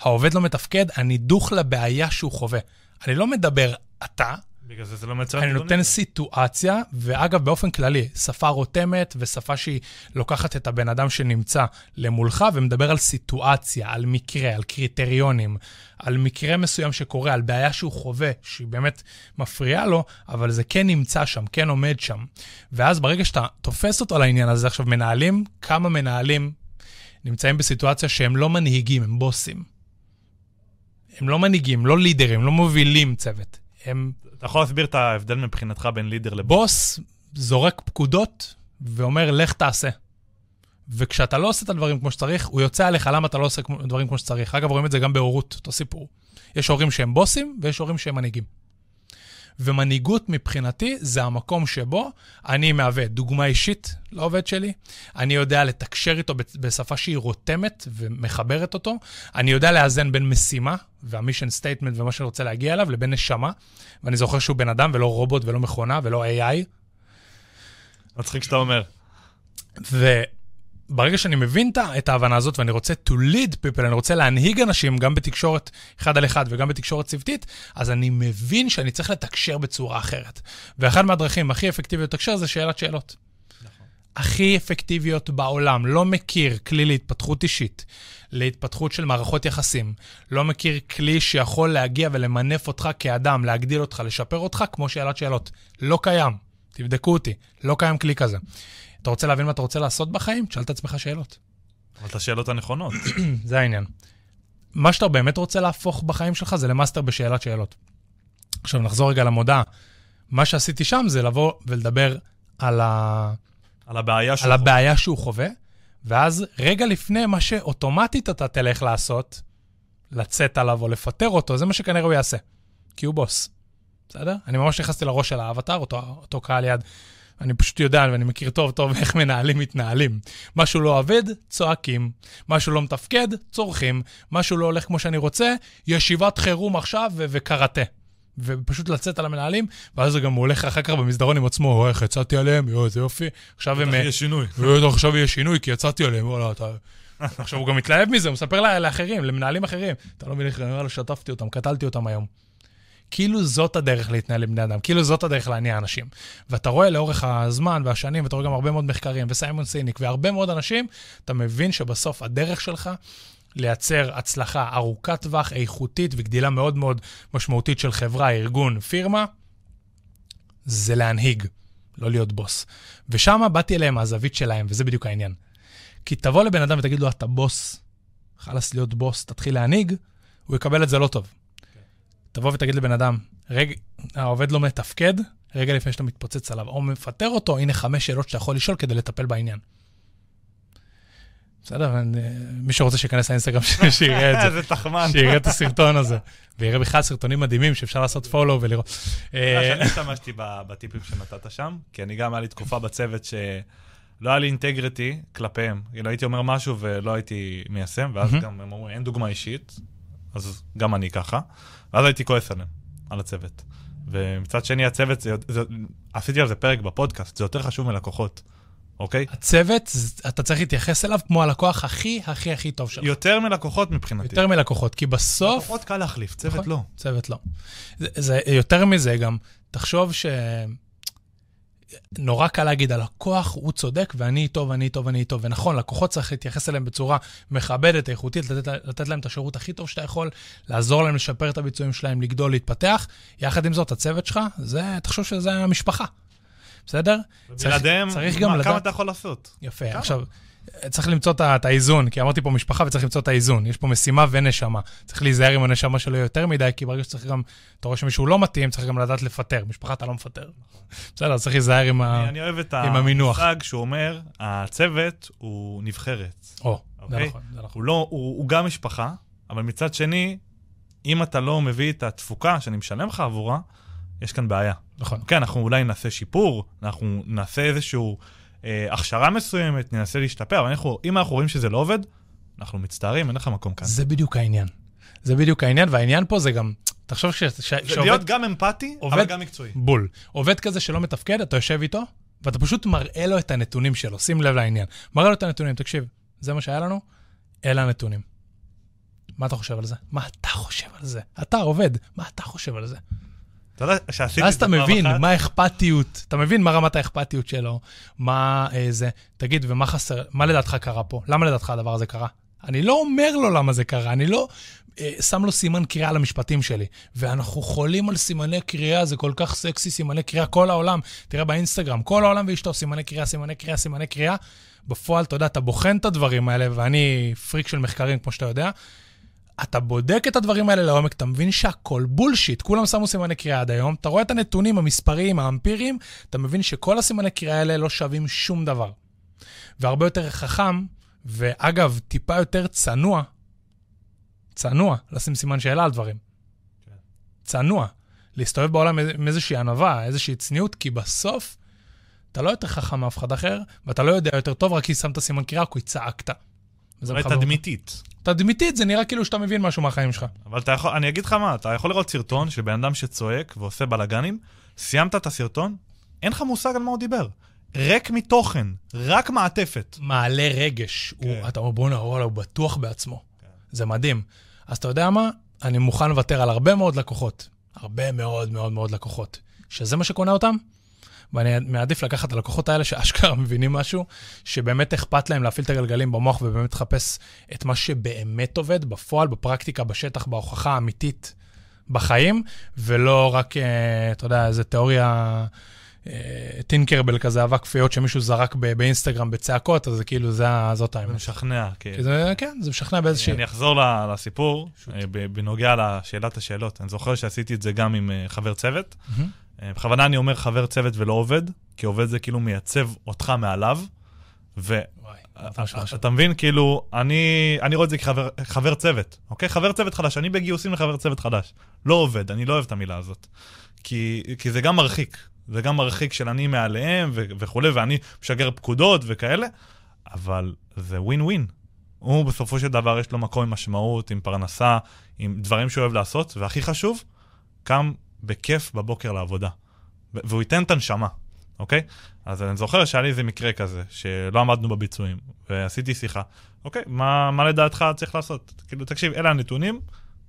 העובד לא מתפקד, אני דוך לבעיה שהוא חווה. אני לא מדבר אתה, בגלל זה זה לא מייצר... אני נותן אנטיגוניזם. סיטואציה, ואגב, באופן כללי, שפה רותמת ושפה שהיא לוקחת את הבן אדם שנמצא למולך ומדבר על סיטואציה, על מקרה, על קריטריונים, על מקרה מסוים שקורה, על בעיה שהוא חווה, שהיא באמת מפריעה לו, אבל זה כן נמצא שם, כן עומד שם. ואז ברגע שאתה תופס אותו על העניין הזה, עכשיו מנהלים, כמה מנהלים נמצאים בסיטואציה שהם לא מנהיגים, הם בוסים. הם לא מנהיגים, לא לידרים, לא מובילים צוות. הם אתה יכול להסביר את ההבדל מבחינתך בין לידר לבוס? בוס זורק פקודות ואומר, לך תעשה. וכשאתה לא עושה את הדברים כמו שצריך, הוא יוצא עליך למה אתה לא עושה דברים כמו שצריך. אגב, רואים את זה גם בהורות, אותו סיפור. יש הורים שהם בוסים ויש הורים שהם מנהיגים. ומנהיגות מבחינתי זה המקום שבו אני מהווה דוגמה אישית לעובד שלי, אני יודע לתקשר איתו בשפה שהיא רותמת ומחברת אותו, אני יודע לאזן בין משימה וה mission statement ומה שאני רוצה להגיע אליו לבין נשמה, ואני זוכר שהוא בן אדם ולא רובוט ולא מכונה ולא AI, מצחיק שאתה אומר. וברגע שאני מבין את ההבנה הזאת ואני רוצה to lead people, אני רוצה להנהיג אנשים גם בתקשורת אחד על אחד וגם בתקשורת צוותית, אז אני מבין שאני צריך לתקשר בצורה אחרת. ואחת מהדרכים הכי אפקטיביות לתקשר זה שאלת שאלות. הכי אפקטיביות בעולם. לא מכיר כלי להתפתחות אישית, להתפתחות של מערכות יחסים. לא מכיר כלי שיכול להגיע ולמנף אותך כאדם, להגדיל אותך, לשפר אותך, כמו שאלת שאלות. לא קיים. תבדקו אותי, לא קיים כלי כזה. אתה רוצה להבין מה אתה רוצה לעשות בחיים? תשאל את עצמך שאלות. אבל את השאלות הנכונות. זה העניין. מה שאתה באמת רוצה להפוך בחיים שלך זה ל master בשאלת שאלות. עכשיו נחזור רגע למודעה מה שעשיתי שם זה לבוא ולדבר על, ה... על הבעיה שהוא על הבעיה שהוא חווה, ואז רגע לפני מה שאוטומטית אתה תלך לעשות, לצאת עליו או לפטר אותו, זה מה שכנראה הוא יעשה, כי הוא בוס. בסדר? אני ממש נכנסתי לראש של האבטר, אותו, אותו קהל יעד. אני פשוט יודע ואני מכיר טוב טוב איך מנהלים מתנהלים. משהו לא עובד, צועקים. משהו לא מתפקד, צורכים. משהו לא הולך כמו שאני רוצה, ישיבת חירום עכשיו ו- וקראטה. ופשוט לצאת על המנהלים, ואז גם הוא הולך אחר כך במסדרון עם עצמו, אוי, איך יצאתי עליהם, יואו, איזה יופי. עכשיו הם... יהיה שינוי. יואו, עכשיו יהיה שינוי, כי יצאתי עליהם, וואלה, אתה... עכשיו הוא גם מתלהב מזה, הוא מספר לאחרים, למנהלים אחרים. אתה לא מבין איך, וואלה, שטפתי אותם, קטלתי אותם היום. כאילו זאת הדרך להתנהל עם בני אדם, כאילו זאת הדרך להניע אנשים. ואתה רואה לאורך הזמן והשנים, ואתה רואה גם הרבה מאוד מחקרים, וסיימון סיניק, והרבה מאוד אנשים, אתה מבין שבסוף הדרך שלך לייצר הצלחה ארוכת טווח, איכותית וגדילה מאוד מאוד משמעותית של חברה, ארגון, פירמה, זה להנהיג, לא להיות בוס. ושם באתי אליהם מהזווית שלהם, וזה בדיוק העניין. כי תבוא לבן אדם ותגיד לו, אתה בוס, חלאס להיות בוס, תתחיל להנהיג, הוא יקבל את זה לא טוב. תבוא ותגיד לבן אדם, רגע, העובד לא מתפקד, רגע לפני שאתה מתפוצץ עליו, או מפטר אותו, הנה חמש שאלות שאתה יכול לשאול כדי לטפל בעניין. בסדר, אני- מי שרוצה שייכנס לאינסטגרם שלי, שיראה את זה, איזה תחמן. שיראה את הסרטון הזה, ויראה בכלל סרטונים מדהימים שאפשר לעשות פולו ולראות. אתה יודע אה, שאני השתמשתי בטיפים שנתת שם, כי אני גם, היה לי תקופה בצוות שלא היה לי אינטגריטי כלפיהם. כאילו, הייתי אומר משהו ולא הייתי מיישם, ואז. גם הם אמרו, אין דוגמה אישית, אז גם אני ככה. ואז הייתי כועס עליהם, על הצוות. ומצד שני, הצוות, זה, זה, עשיתי על זה פרק בפודקאסט, זה יותר חשוב מלקוחות, אוקיי? הצוות, אתה צריך להתייחס אליו כמו הלקוח הכי הכי הכי טוב שלך. יותר מלקוחות מבחינתי. יותר מלקוחות, כי בסוף... לקוחות קל להחליף, צוות נכון. לא. צוות לא. זה, זה יותר מזה גם, תחשוב ש... נורא קל להגיד, הלקוח הוא צודק ואני איתו ואני איתו ואני איתו. ונכון, לקוחות צריך להתייחס אליהם בצורה מכבדת, איכותית, לתת, לתת להם את השירות הכי טוב שאתה יכול, לעזור להם לשפר את הביצועים שלהם, לגדול, להתפתח. יחד עם זאת, הצוות שלך, זה, תחשוב שזה המשפחה. בסדר? צריך- בלעדיהם, צריך גם מה- לדעת- כמה אתה יכול לעשות? יפה. כמה? עכשיו, צריך למצוא את האיזון, כי אמרתי פה משפחה וצריך למצוא את האיזון. יש פה משימה ונשמה. צריך להיזהר עם הנשמה שלו יותר מדי, כי ברגע שצריך גם, אתה רואה שמישהו לא מתאים, צריך גם לדעת לפטר. משפחה אתה לא מפטר. בסדר, צריך להיזהר עם ה... אני- אוהב את המינוח. המושג שהוא אומר, הצוות הוא נבחרת. או, זה אוקיי? נכון, זה נכון. הוא לא, הוא, גם משפחה, אבל מצד שני, אם אתה לא מביא את התפוקה שאני משלם לך עבורה, יש כאן בעיה. נכון. אוקיי, אנחנו אולי נעשה שיפור, אנחנו נעשה איזושהי אה, הכשרה מסוימת, ננסה להשתפר, אבל אנחנו, אם אנחנו רואים שזה לא עובד, אנחנו מצטערים, אין לך מקום כאן. זה בדיוק העניין. זה בדיוק העניין, והעניין פה זה גם, תחשוב ש- ש- שעובד... להיות גם אמפתי, אבל עובד- גם מקצועי. בול. עובד כזה שלא מתפקד, אתה יושב איתו, ואתה פשוט מראה לו את הנתונים שלו, שים לב לעניין. מראה לו את הנתונים, תקשיב, זה מה שהיה לנו, אלה הנתונים. מה אתה חושב על זה? מה אתה חושב על זה? אתה עובד, מה אתה חושב על זה? אתה יודע שעשיתי את זה אתה פעם מבין אחת, מה האכפתיות, אתה מבין מה רמת האכפתיות שלו, מה אה, זה. תגיד, ומה חסר, מה לדעתך קרה פה? למה לדעתך הדבר הזה קרה? אני לא אומר לו למה זה קרה, אני לא אה, שם לו סימן קריאה על המשפטים שלי. ואנחנו חולים על סימני קריאה, זה כל כך סקסי, סימני קריאה, כל העולם. תראה באינסטגרם, כל העולם ואשתו, סימני קריאה, סימני קריאה, סימני קריאה. בפועל, אתה יודע, אתה בוחן את הדברים האלה, ואני פריק של מחקרים, כמו שאתה יודע. אתה בודק את הדברים האלה לעומק, אתה מבין שהכל בולשיט, כולם שמו סימני קריאה עד היום, אתה רואה את הנתונים המספריים, האמפיריים, אתה מבין שכל הסימני קריאה האלה לא שווים שום דבר. והרבה יותר חכם, ואגב, טיפה יותר צנוע, צנוע, לשים סימן שאלה על דברים. צנוע. להסתובב בעולם עם איזושהי ענווה, איזושהי צניעות, כי בסוף אתה לא יותר חכם מאף אחד אחר, ואתה לא יודע יותר טוב רק כי שמת סימן קריאה, כי צעקת. אולי תדמיתית. תדמיתית, זה נראה כאילו שאתה מבין משהו מהחיים שלך. אבל אתה יכול, אני אגיד לך מה, אתה יכול לראות סרטון של בן אדם שצועק ועושה בלאגנים, סיימת את הסרטון, אין לך מושג על מה הוא דיבר. ריק מתוכן, רק מעטפת. מעלה רגש. כן. הוא, אתה אומר, בואנה, וואלה, הוא בטוח בעצמו. כן. זה מדהים. אז אתה יודע מה? אני מוכן לוותר על הרבה מאוד לקוחות. הרבה מאוד מאוד מאוד לקוחות. שזה מה שקונה אותם? ואני מעדיף לקחת את הלקוחות האלה שאשכרה מבינים משהו, שבאמת אכפת להם להפעיל את הגלגלים במוח ובאמת לחפש את מה שבאמת עובד בפועל, בפרקטיקה, בשטח, בהוכחה האמיתית בחיים, ולא רק, אה, אתה יודע, איזה תיאוריה, אה, טינקרבל כזה, אבק כפיות שמישהו זרק באינסטגרם בצעקות, אז זה כאילו, זה, זאת זה האמת. משכנע, כן. זה, כן, זה משכנע באיזושהי... אני אחזור לסיפור, אה, בנוגע לשאלת השאלות. אני זוכר שעשיתי את זה גם עם חבר צוות, מהמם. אה, בכוונה אני אומר חבר צוות ולא עובד, כי עובד זה כאילו מייצב אותך מעליו, ו... וואי, אתה מבין? כאילו, אני, אני רואה את זה כחבר חבר צוות, אוקיי? חבר צוות חדש. אני בגיוסים לחבר צוות חדש. לא עובד, אני לא אוהב את המילה הזאת. כי, כי זה גם מרחיק. זה גם מרחיק של אני מעליהם ו- וכולי, ואני משגר פקודות וכאלה, אבל זה ווין ווין. הוא בסופו של דבר יש לו מקום עם משמעות, עם פרנסה, עם דברים שהוא אוהב לעשות, והכי חשוב, קם בכיף בבוקר לעבודה. והוא ייתן את הנשמה, אוקיי? אז אני זוכר שהיה לי איזה מקרה כזה, שלא עמדנו בביצועים, ועשיתי שיחה. אוקיי, מה, מה לדעתך צריך לעשות? כאילו, תקשיב, אלה הנתונים,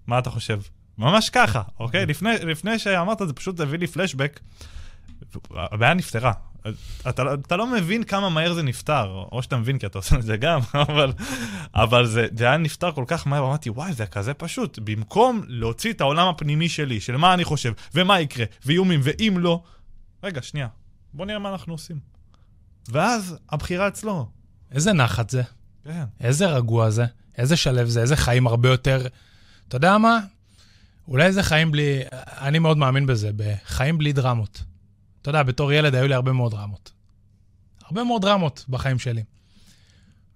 מה אתה חושב? ממש ככה, אוקיי? לפני, לפני שאמרת, זה פשוט הביא לי פלשבק. הבעיה נפתרה. אתה, לא- אתה לא מבין כמה מהר זה נפתר, או שאתה מבין כי אתה עושה את זה גם, אבל, אבל זה, זה היה נפתר כל כך מהר, אמרתי, וואי, זה כזה פשוט. במקום להוציא את העולם הפנימי שלי, של מה אני חושב, ומה יקרה, ואיומים, ואם לא, רגע, שנייה, בוא נראה מה אנחנו עושים. ואז הבחירה אצלו. איזה נחת זה, כן. איזה רגוע זה, איזה שלב זה, איזה חיים הרבה יותר... אתה יודע מה? אולי זה חיים בלי... אני מאוד מאמין בזה, בחיים בלי דרמות. אתה יודע, בתור ילד היו לי הרבה מאוד דרמות. הרבה מאוד דרמות בחיים שלי.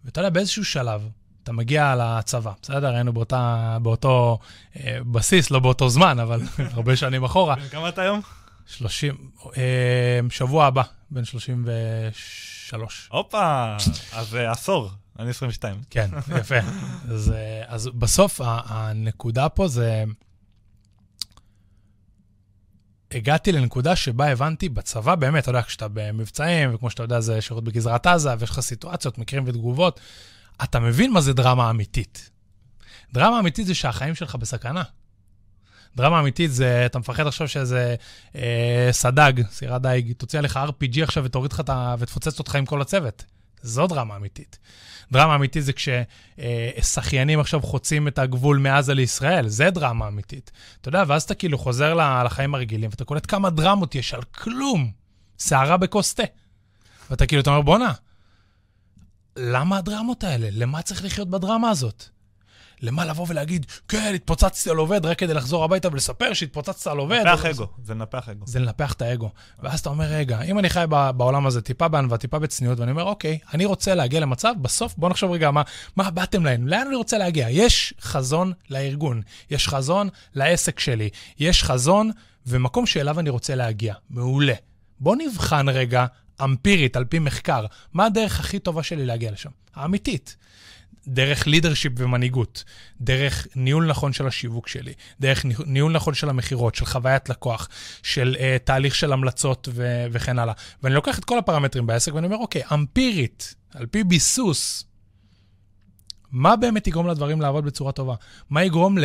ואתה יודע, באיזשהו שלב, אתה מגיע לצבא, בסדר? היינו באותה, באותו אה, בסיס, לא באותו זמן, אבל הרבה שנים אחורה. בן כמה אתה היום? 30, אה, שבוע הבא, בן 33. הופה, אז אה, עשור, אני 22. כן, יפה. אז, אה, אז בסוף, הנקודה פה זה... הגעתי לנקודה שבה הבנתי בצבא, באמת, אתה יודע, כשאתה במבצעים, וכמו שאתה יודע, זה שירות בגזרת עזה, ויש לך סיטואציות, מקרים ותגובות, אתה מבין מה זה דרמה אמיתית. דרמה אמיתית זה שהחיים שלך בסכנה. דרמה אמיתית זה, אתה מפחד עכשיו שאיזה אה, סדג, סירת דייג, תוציא עליך RPG עכשיו ותוריד לך את ה... ותפוצץ אותך עם כל הצוות. זו דרמה אמיתית. דרמה אמיתית זה כששחיינים עכשיו חוצים את הגבול מעזה לישראל, זה דרמה אמיתית. אתה יודע, ואז אתה כאילו חוזר לחיים הרגילים, ואתה קולט כמה דרמות יש על כלום. שערה בכוס תה. ואתה כאילו, אתה אומר, בואנה, למה הדרמות האלה? למה צריך לחיות בדרמה הזאת? למה לבוא ולהגיד, כן, התפוצצתי על עובד רק כדי לחזור הביתה ולספר שהתפוצצת על עובד? נפח אגו, זה נפח אגו. זה לנפח את האגו. ואז אתה אומר, רגע, אם אני חי בעולם הזה טיפה בענווה, טיפה בצניעות, ואני אומר, אוקיי, אני רוצה להגיע למצב, בסוף, בוא נחשוב רגע, מה, מה באתם להם? לאן אני רוצה להגיע? יש חזון לארגון, יש חזון לעסק שלי, יש חזון ומקום שאליו אני רוצה להגיע. מעולה. בוא נבחן רגע, אמפירית, על פי מחקר, מה הדרך הכי טובה שלי להגיע לשם? האמיתית. דרך לידרשיפ ומנהיגות, דרך ניהול נכון של השיווק שלי, דרך ניהול- נכון של המכירות, של חוויית לקוח, של אה, תהליך של המלצות ו- וכן הלאה. ואני לוקח את כל הפרמטרים בעסק ואני אומר, אוקיי, אמפירית, על פי ביסוס, מה באמת יגרום לדברים לעבוד בצורה טובה? מה יגרום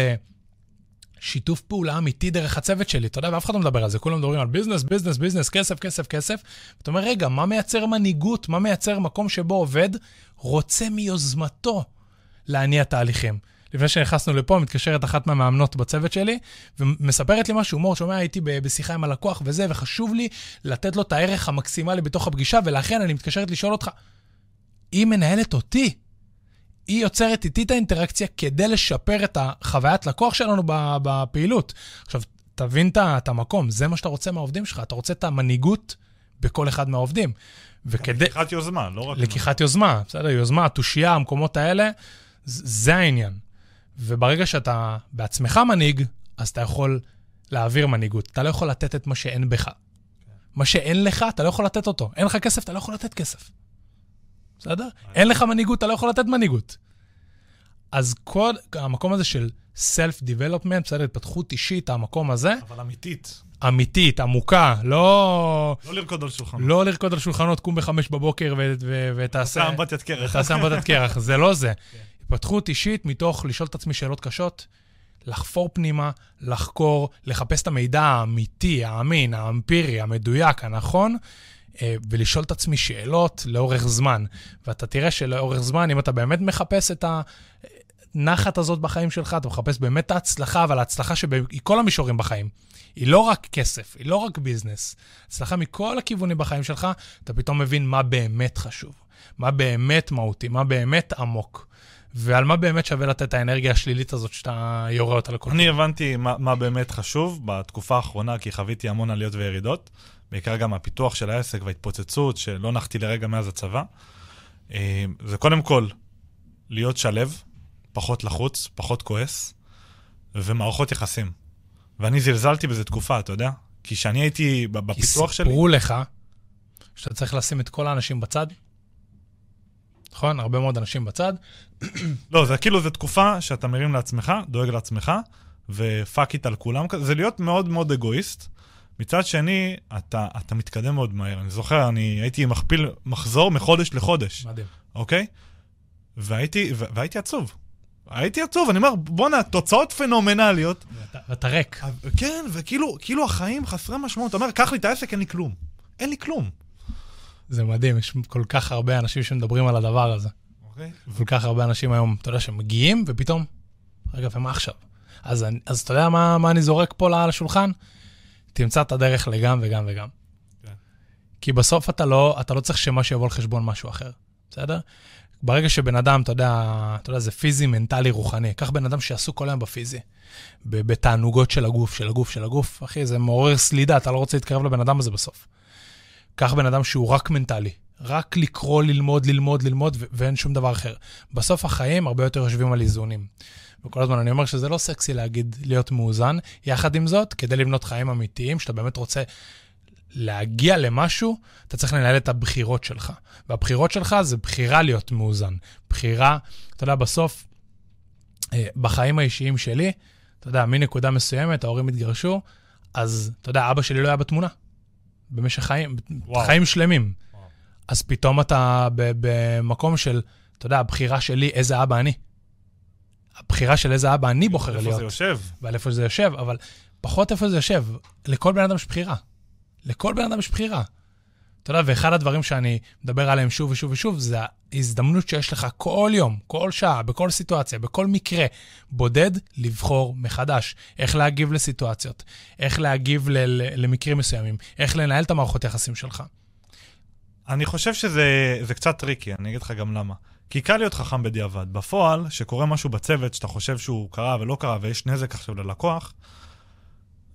לשיתוף פעולה אמיתי דרך הצוות שלי? אתה יודע, ואף אחד לא מדבר על זה, כולם מדברים על business, business, business, כסף, כסף, כסף. ואתה אומר, רגע, מה מייצר מנהיגות? מה מייצר מקום שבו עובד רוצה מיוזמתו להניע תהליכים? לפני שנכנסנו לפה, מתקשרת אחת מהמאמנות בצוות שלי, ומספרת לי משהו, מור, שומע, הייתי בשיחה עם הלקוח וזה, וחשוב לי לתת לו את הערך המקסימלי בתוך הפגישה, ולכן אני מתקשרת לשאול אותך, היא מנהלת אותי. היא יוצרת איתי את האינטראקציה כדי לשפר את החוויית לקוח שלנו בפעילות. עכשיו, תבין את המקום, זה מה שאתה רוצה מהעובדים שלך, אתה רוצה את המנהיגות בכל אחד מהעובדים. וכדי... לקיחת יוזמה, לא רק... לקיחת יוזמה, בסדר? יוזמה, תושייה, המקומות האלה, זה העניין. וברגע שאתה בעצמך מנהיג, אז אתה יכול להעביר מנהיגות. אתה לא יכול לתת את מה שאין בך. מה שאין לך, אתה לא יכול לתת אותו. אין לך כסף, אתה לא יכול לתת כסף. בסדר? אין לך מנהיגות, אתה לא יכול לתת מנהיגות. אז כל המקום הזה של self-development, בסדר? התפתחות אישית, המקום הזה, אבל אמיתית. אמיתית, עמוקה, לא, לא לרקוד על שולחן. לא לרקוד על שולחנות, קום בחמש בבוקר ו- ו- ותעשה... תעשה אמבטיית קרח. תעשה אמבטת קרח, זה לא זה. התפתחות אישית מתוך לשאול את עצמי שאלות קשות, לחפור פנימה, לחקור, לחפש את המידע האמיתי, האמין, האמפירי, המדויק, הנכון, אה, ולשאול את עצמי שאלות לאורך זמן. ואתה תראה שלאורך זמן, אם אתה באמת מחפש את הנחת הזאת בחיים שלך, אתה מחפש באמת את ההצלחה, אבל ההצלחה שהיא כל המישורים בחיים. היא לא רק כסף, היא לא רק ביזנס. הצלחה מכל הכיוונים בחיים שלך, אתה פתאום מבין מה באמת חשוב, מה באמת מהותי, מה באמת עמוק. ועל מה באמת שווה לתת את האנרגיה השלילית הזאת שאתה יורה אותה לכל... אני הבנתי מה, מה באמת חשוב בתקופה האחרונה, כי חוויתי המון עליות וירידות, בעיקר גם הפיתוח של העסק וההתפוצצות, שלא נחתי לרגע מאז הצבא. אה, זה קודם כל להיות שלו, פחות לחוץ, פחות כועס, ומערכות יחסים. ואני זלזלתי בזה תקופה, אתה יודע? כי כשאני הייתי כי בפיתוח שלי... סיפרו לך שאתה צריך לשים את כל האנשים בצד, נכון? הרבה מאוד אנשים בצד. לא, זה כאילו, זו תקופה שאתה מרים לעצמך, דואג לעצמך, ופאק איט על כולם. כזה. זה להיות מאוד מאוד אגואיסט. מצד שני, אתה, אתה מתקדם מאוד מהר. אני זוכר, אני הייתי מכפיל מחזור מחודש לחודש, מדהים. אוקיי? והייתי, והייתי עצוב. הייתי עצוב, אני אומר, בואנה, תוצאות פנומנליות. ואתה- ריק. כן, וכאילו כאילו החיים חסרי משמעות. אתה אומר, קח לי את העסק, אין לי כלום. אין לי כלום. זה מדהים, יש כל כך הרבה אנשים שמדברים על הדבר הזה. אוקיי? כל כך הרבה אנשים היום, אתה יודע, שמגיעים, ופתאום, רגע, ומה עכשיו? אז, אני- אז אתה יודע מה, מה אני זורק פה על השולחן? תמצא את הדרך לגם וגם וגם. כן. כי בסוף אתה לא, אתה לא צריך שמשהו יבוא על חשבון משהו אחר, בסדר? ברגע שבן אדם, אתה יודע, אתה יודע, זה פיזי, מנטלי, רוחני. קח בן אדם שעסוק כל היום בפיזי, בתענוגות של הגוף, של הגוף, של הגוף. אחי, זה מעורר סלידה, אתה לא רוצה להתקרב לבן אדם הזה בסוף. קח בן אדם שהוא רק מנטלי, רק לקרוא, ללמוד, ללמוד, ללמוד, ו- ואין שום דבר אחר. בסוף החיים הרבה יותר יושבים על איזונים. וכל הזמן אני אומר שזה לא סקסי להגיד להיות מאוזן. יחד עם זאת, כדי לבנות חיים אמיתיים, שאתה באמת רוצה להגיע למשהו, אתה צריך לנהל את הבחירות שלך. והבחירות שלך זה בחירה להיות מאוזן. בחירה, אתה יודע, בסוף, אה, בחיים האישיים שלי, אתה יודע, מנקודה מסוימת, ההורים התגרשו, אז, אתה יודע, אבא שלי לא היה בתמונה. במשך חיים, וואו. חיים שלמים. וואו. אז פתאום אתה במקום של, אתה יודע, הבחירה שלי, איזה אבא אני. הבחירה של איזה אבא אני בוחר איפה להיות. זה יושב? ועל איפה שזה יושב, אבל פחות איפה זה יושב. לכל בן אדם יש בחירה. לכל בן אדם יש בחירה. אתה יודע, ואחד הדברים שאני מדבר עליהם שוב ושוב ושוב, זה ההזדמנות שיש לך כל יום, כל שעה, בכל סיטואציה, בכל מקרה בודד, לבחור מחדש. איך להגיב לסיטואציות, איך להגיב ל- ל- למקרים מסוימים, איך לנהל את המערכות יחסים שלך. אני חושב שזה זה קצת tricky, אני אגיד לך גם למה. כי קל להיות חכם בדיעבד. בפועל, שקורה משהו בצוות שאתה חושב שהוא קרה ולא קרה ויש נזק עכשיו ללקוח,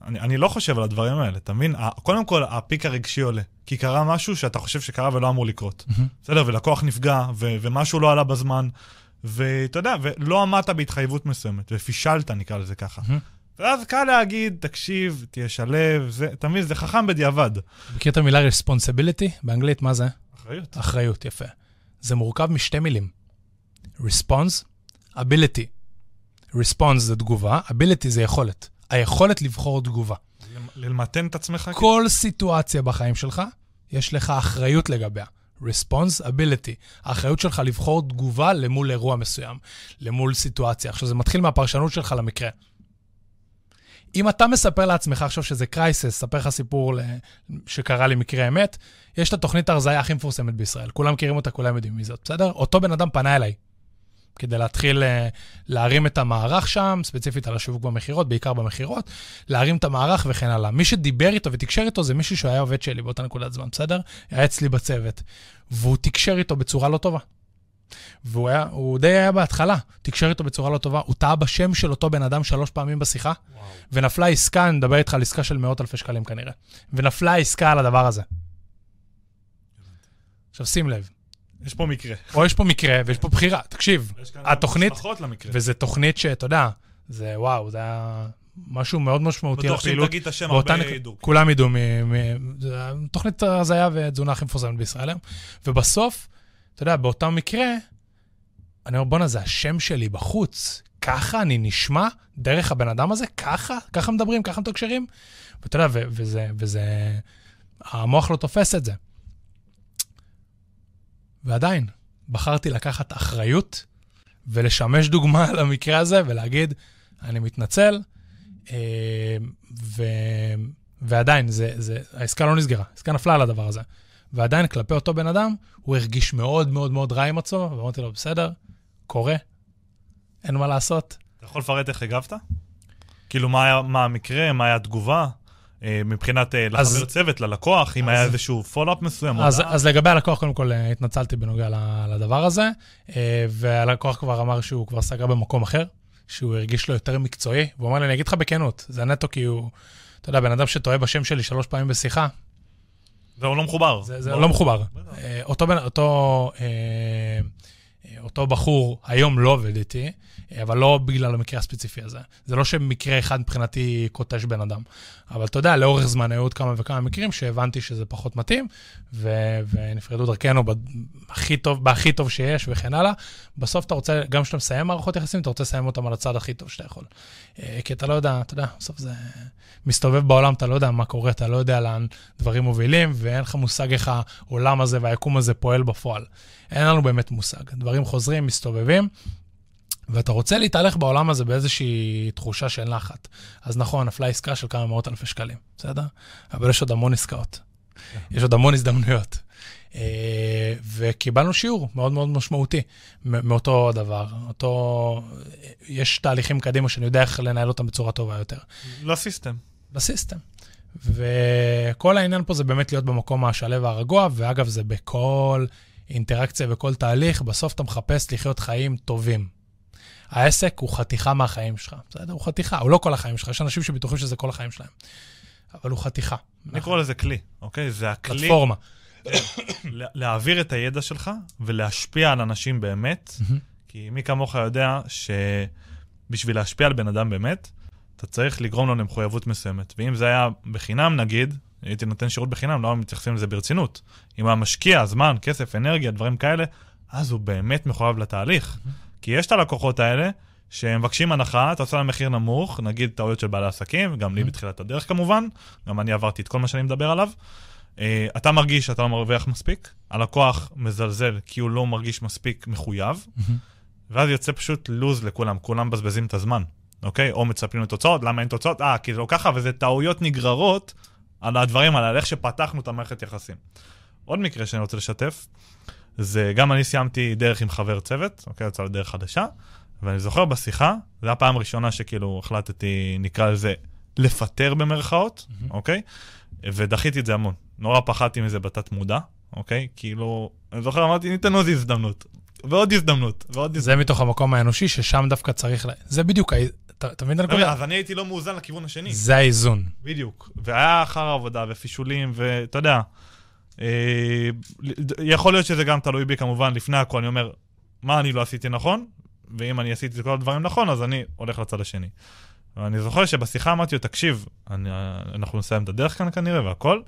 אני, אני לא חושב על הדברים האלה, אתה מבין? קודם כל, הפיק הרגשי עולה. כי קרה משהו שאתה חושב שקרה ולא אמור לקרות. בסדר, ולקוח נפגע, ו- ומשהו לא עלה בזמן, ואתה יודע, ולא עמדת בהתחייבות מסוימת, ופישלת, נקרא לזה ככה. מהמם. ואז קל להגיד, תקשיב, תהיה שלב, זה, אתה מבין, זה חכם בדיעבד. מכיר את המילה responsibility? באנגלית, מה זה? אחריות. אחריות, יפה. זה מורכב משתי מילים. response, ability. response זה תגובה, ability זה יכולת. היכולת לבחור תגובה. למתן את עצמך? כל סיטואציה בחיים שלך, יש לך אחריות לגביה. response ability, האחריות שלך לבחור תגובה למול אירוע מסוים, למול סיטואציה. עכשיו, זה מתחיל מהפרשנות שלך למקרה. אם אתה מספר לעצמך עכשיו שזה קרייסס, ספר לך סיפור. שקרה לי מקרה אמת, יש את התוכנית ההרזייה הכי מפורסמת בישראל. כולם מכירים אותה, כולם יודעים מי זאת, בסדר? אותו בן אדם פנה אליי כדי להתחיל אה, להרים את המערך שם, ספציפית על השיווק במכירות, בעיקר במכירות, להרים את המערך וכן הלאה. מי שדיבר איתו ותקשר איתו זה מישהו שהיה עובד שלי באותה נקודת זמן, בסדר? היה אצלי בצוות. והוא תקשר איתו בצורה לא טובה. והוא היה, הוא די היה בהתחלה, תקשר איתו בצורה לא טובה, הוא טעה בשם של אותו בן אדם שלוש פעמים בשיחה, וואו. ונפלה עסקה, אני מדבר איתך על עסקה של מאות אלפי שקלים כנראה, ונפלה עסקה על הדבר הזה. עכשיו שים לב, יש פה מקרה. פה יש פה מקרה ויש פה בחירה, תקשיב, התוכנית-. וזו תוכנית שאתה יודע, זה וואו, זה היה משהו מאוד משמעותי בטוח שאם. תגיד את השם הרבה ידעו. כולם ידעו, תוכנית הזיה ותזונה הכי מפורסמת בישראל היום. ובסוף, אתה יודע, באותם מקרה, אני אומר, בואנה, זה השם שלי בחוץ. ככה אני נשמע דרך הבן אדם הזה? ככה? ככה מדברים? ככה מתקשרים? ואתה יודע, וזה, וזה... המוח לא תופס את זה. ועדיין, בחרתי לקחת אחריות ולשמש דוגמה למקרה הזה ולהגיד, אני מתנצל, אה, ו... ועדיין, זה, זה, העסקה לא נסגרה, העסקה נפלה על הדבר הזה. ועדיין, כלפי אותו בן אדם, הוא הרגיש מאוד מאוד מאוד רע עם עצמו, ואמרתי לו, בסדר, קורה, אין מה לעשות. אתה יכול לפרט איך הגבת? כאילו, מה היה- מה המקרה, מה היה התגובה? אה, מבחינת אה, לחבר צוות, ללקוח, אם היה איזשהו follow up מסוים. אז, הודעה. אז לגבי הלקוח, קודם כל, אה, התנצלתי בנוגע לדבר הזה, והלקוח כבר אמר שהוא כבר סגר במקום אחר, שהוא הרגיש לו יותר מקצועי, והוא אמר לי, אני אגיד לך בכנות, זה נטו כי הוא, אתה יודע, בן אדם שטועה בשם שלי שלוש פעמים בשיחה, זהו לא מחובר. זה, זה. לא מחובר. אותו, אותו, אה, אותו בחור היום לא עובד איתי, אבל לא בגלל המקרה הספציפי הזה. זה לא שמקרה אחד מבחינתי קוטש בן אדם. אבל אתה יודע, לאורך זמן היו עוד כמה וכמה מקרים שהבנתי שזה פחות מתאים, ו- ונפרדו דרכנו ב- הכי טוב, בהכי טוב שיש וכן הלאה. בסוף אתה רוצה, גם כשאתה מסיים מערכות יחסים, אתה רוצה לסיים אותם על הצד הכי טוב שאתה יכול. אה, כי אתה לא יודע, אתה יודע, בסוף זה מסתובב בעולם, אתה לא יודע מה קורה, אתה לא יודע לאן דברים מובילים, ואין לך מושג איך העולם הזה והיקום הזה פועל בפועל. אין לנו באמת מושג. דברים חוזרים, מסתובבים, ואתה רוצה להתהלך בעולם הזה באיזושהי תחושה של נחת. אז נכון, נפלה עסקה של כמה מאות אלפי שקלים, בסדר? אבל יש עוד המון עסקאות. יש עוד המון הזדמנויות. אה, וקיבלנו שיעור מאוד מאוד משמעותי מאותו דבר. אותו, יש תהליכים קדימה שאני יודע איך לנהל אותם בצורה טובה יותר. לסיסטם. בסיסטם. וכל העניין פה זה באמת להיות במקום השלב והרגוע, ואגב, זה בכל אינטראקציה וכל תהליך, בסוף אתה מחפש לחיות חיים טובים. העסק הוא חתיכה מהחיים שלך, בסדר? הוא חתיכה, הוא לא כל החיים שלך, יש אנשים שבטוחים שזה כל החיים שלהם, אבל הוא חתיכה. אני קורא לזה כלי, אוקיי? זה הכלי פלטפורמה. לה- להעביר את הידע שלך ולהשפיע על אנשים באמת, כי מי כמוך יודע שבשביל להשפיע על בן אדם באמת, אתה צריך לגרום לו למחויבות מסוימת. ואם זה היה בחינם, נגיד, הייתי נותן שירות בחינם, לא מתייחסים לזה ברצינות. אם היה משקיע זמן, כסף, אנרגיה, דברים כאלה, אז הוא באמת מחויב לתהליך. כי יש את הלקוחות האלה, שמבקשים הנחה, אתה עושה להם מחיר נמוך, נגיד טעויות של בעלי עסקים, גם לי בתחילת הדרך כמובן, גם אני עברתי את כל מה שאני מדבר עליו. אה, אתה מרגיש שאתה לא מרוויח מספיק, הלקוח מזלזל כי הוא לא מרגיש מספיק מחויב, ואז יוצא פשוט לוז לכולם, כולם מבזבזים את הזמן, אוקיי? או מצפים לתוצאות, למה אין תוצאות? אה, כי זה לא ככה, וזה טעויות נגררות על הדברים האלה, על איך שפתחנו את המערכת יחסים. עוד מקרה שאני רוצה לשתף, זה גם אני סיימתי דרך עם חבר צוות, אוקיי? יצא לדרך חדשה, ואני זוכר בשיחה, זו הייתה הפעם הראשונה שכאילו החלטתי, נקרא לזה, לפטר במרכאות, אוקיי? ודחיתי את זה המון. נורא פחדתי מזה בתת מודע, אוקיי? כאילו, אני זוכר, אמרתי, ניתן עוד הזדמנות. ועוד הזדמנות, ועוד הזדמנות. זה מתוך המקום האנושי, ששם דווקא צריך... ל... זה בדיוק, אתה מבין את הנקודה? אז אני הייתי לא מאוזן לכיוון השני. זה האיזון. בדיוק. והיה אחר עבודה ופישולים, ואתה יודע, אה, יכול להיות שזה גם תלוי בי כמובן, לפני הכל אני אומר, מה אני לא עשיתי נכון, ואם אני עשיתי את כל הדברים נכון, אז אני הולך לצד השני. ואני זוכר שבשיחה אמרתי לו, תקשיב, אני, אנחנו נסיים את הדרך כאן כנראה והכל.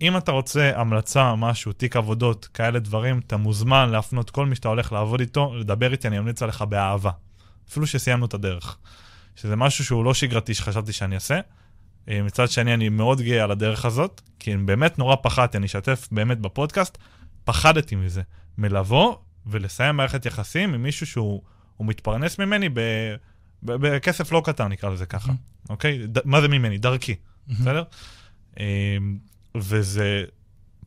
אם אתה רוצה המלצה, משהו, תיק עבודות, כאלה דברים, אתה מוזמן להפנות כל מי שאתה הולך לעבוד איתו, לדבר איתי, אני אמליץ עליך באהבה. אפילו שסיימנו את הדרך. שזה משהו שהוא לא שגרתי שחשבתי שאני אעשה. אה, מצד שני, אני מאוד גאה על הדרך הזאת, כי באמת נורא פחדתי, אני אשתף באמת בפודקאסט, פחדתי מזה, מלבוא ולסיים מערכת יחסים עם מישהו שהוא הוא מתפרנס ממני ב, ב, בכסף לא קטן, נקרא לזה ככה, אוקיי? ד, מה זה ממני? דרכי, בסדר? אה, וזה,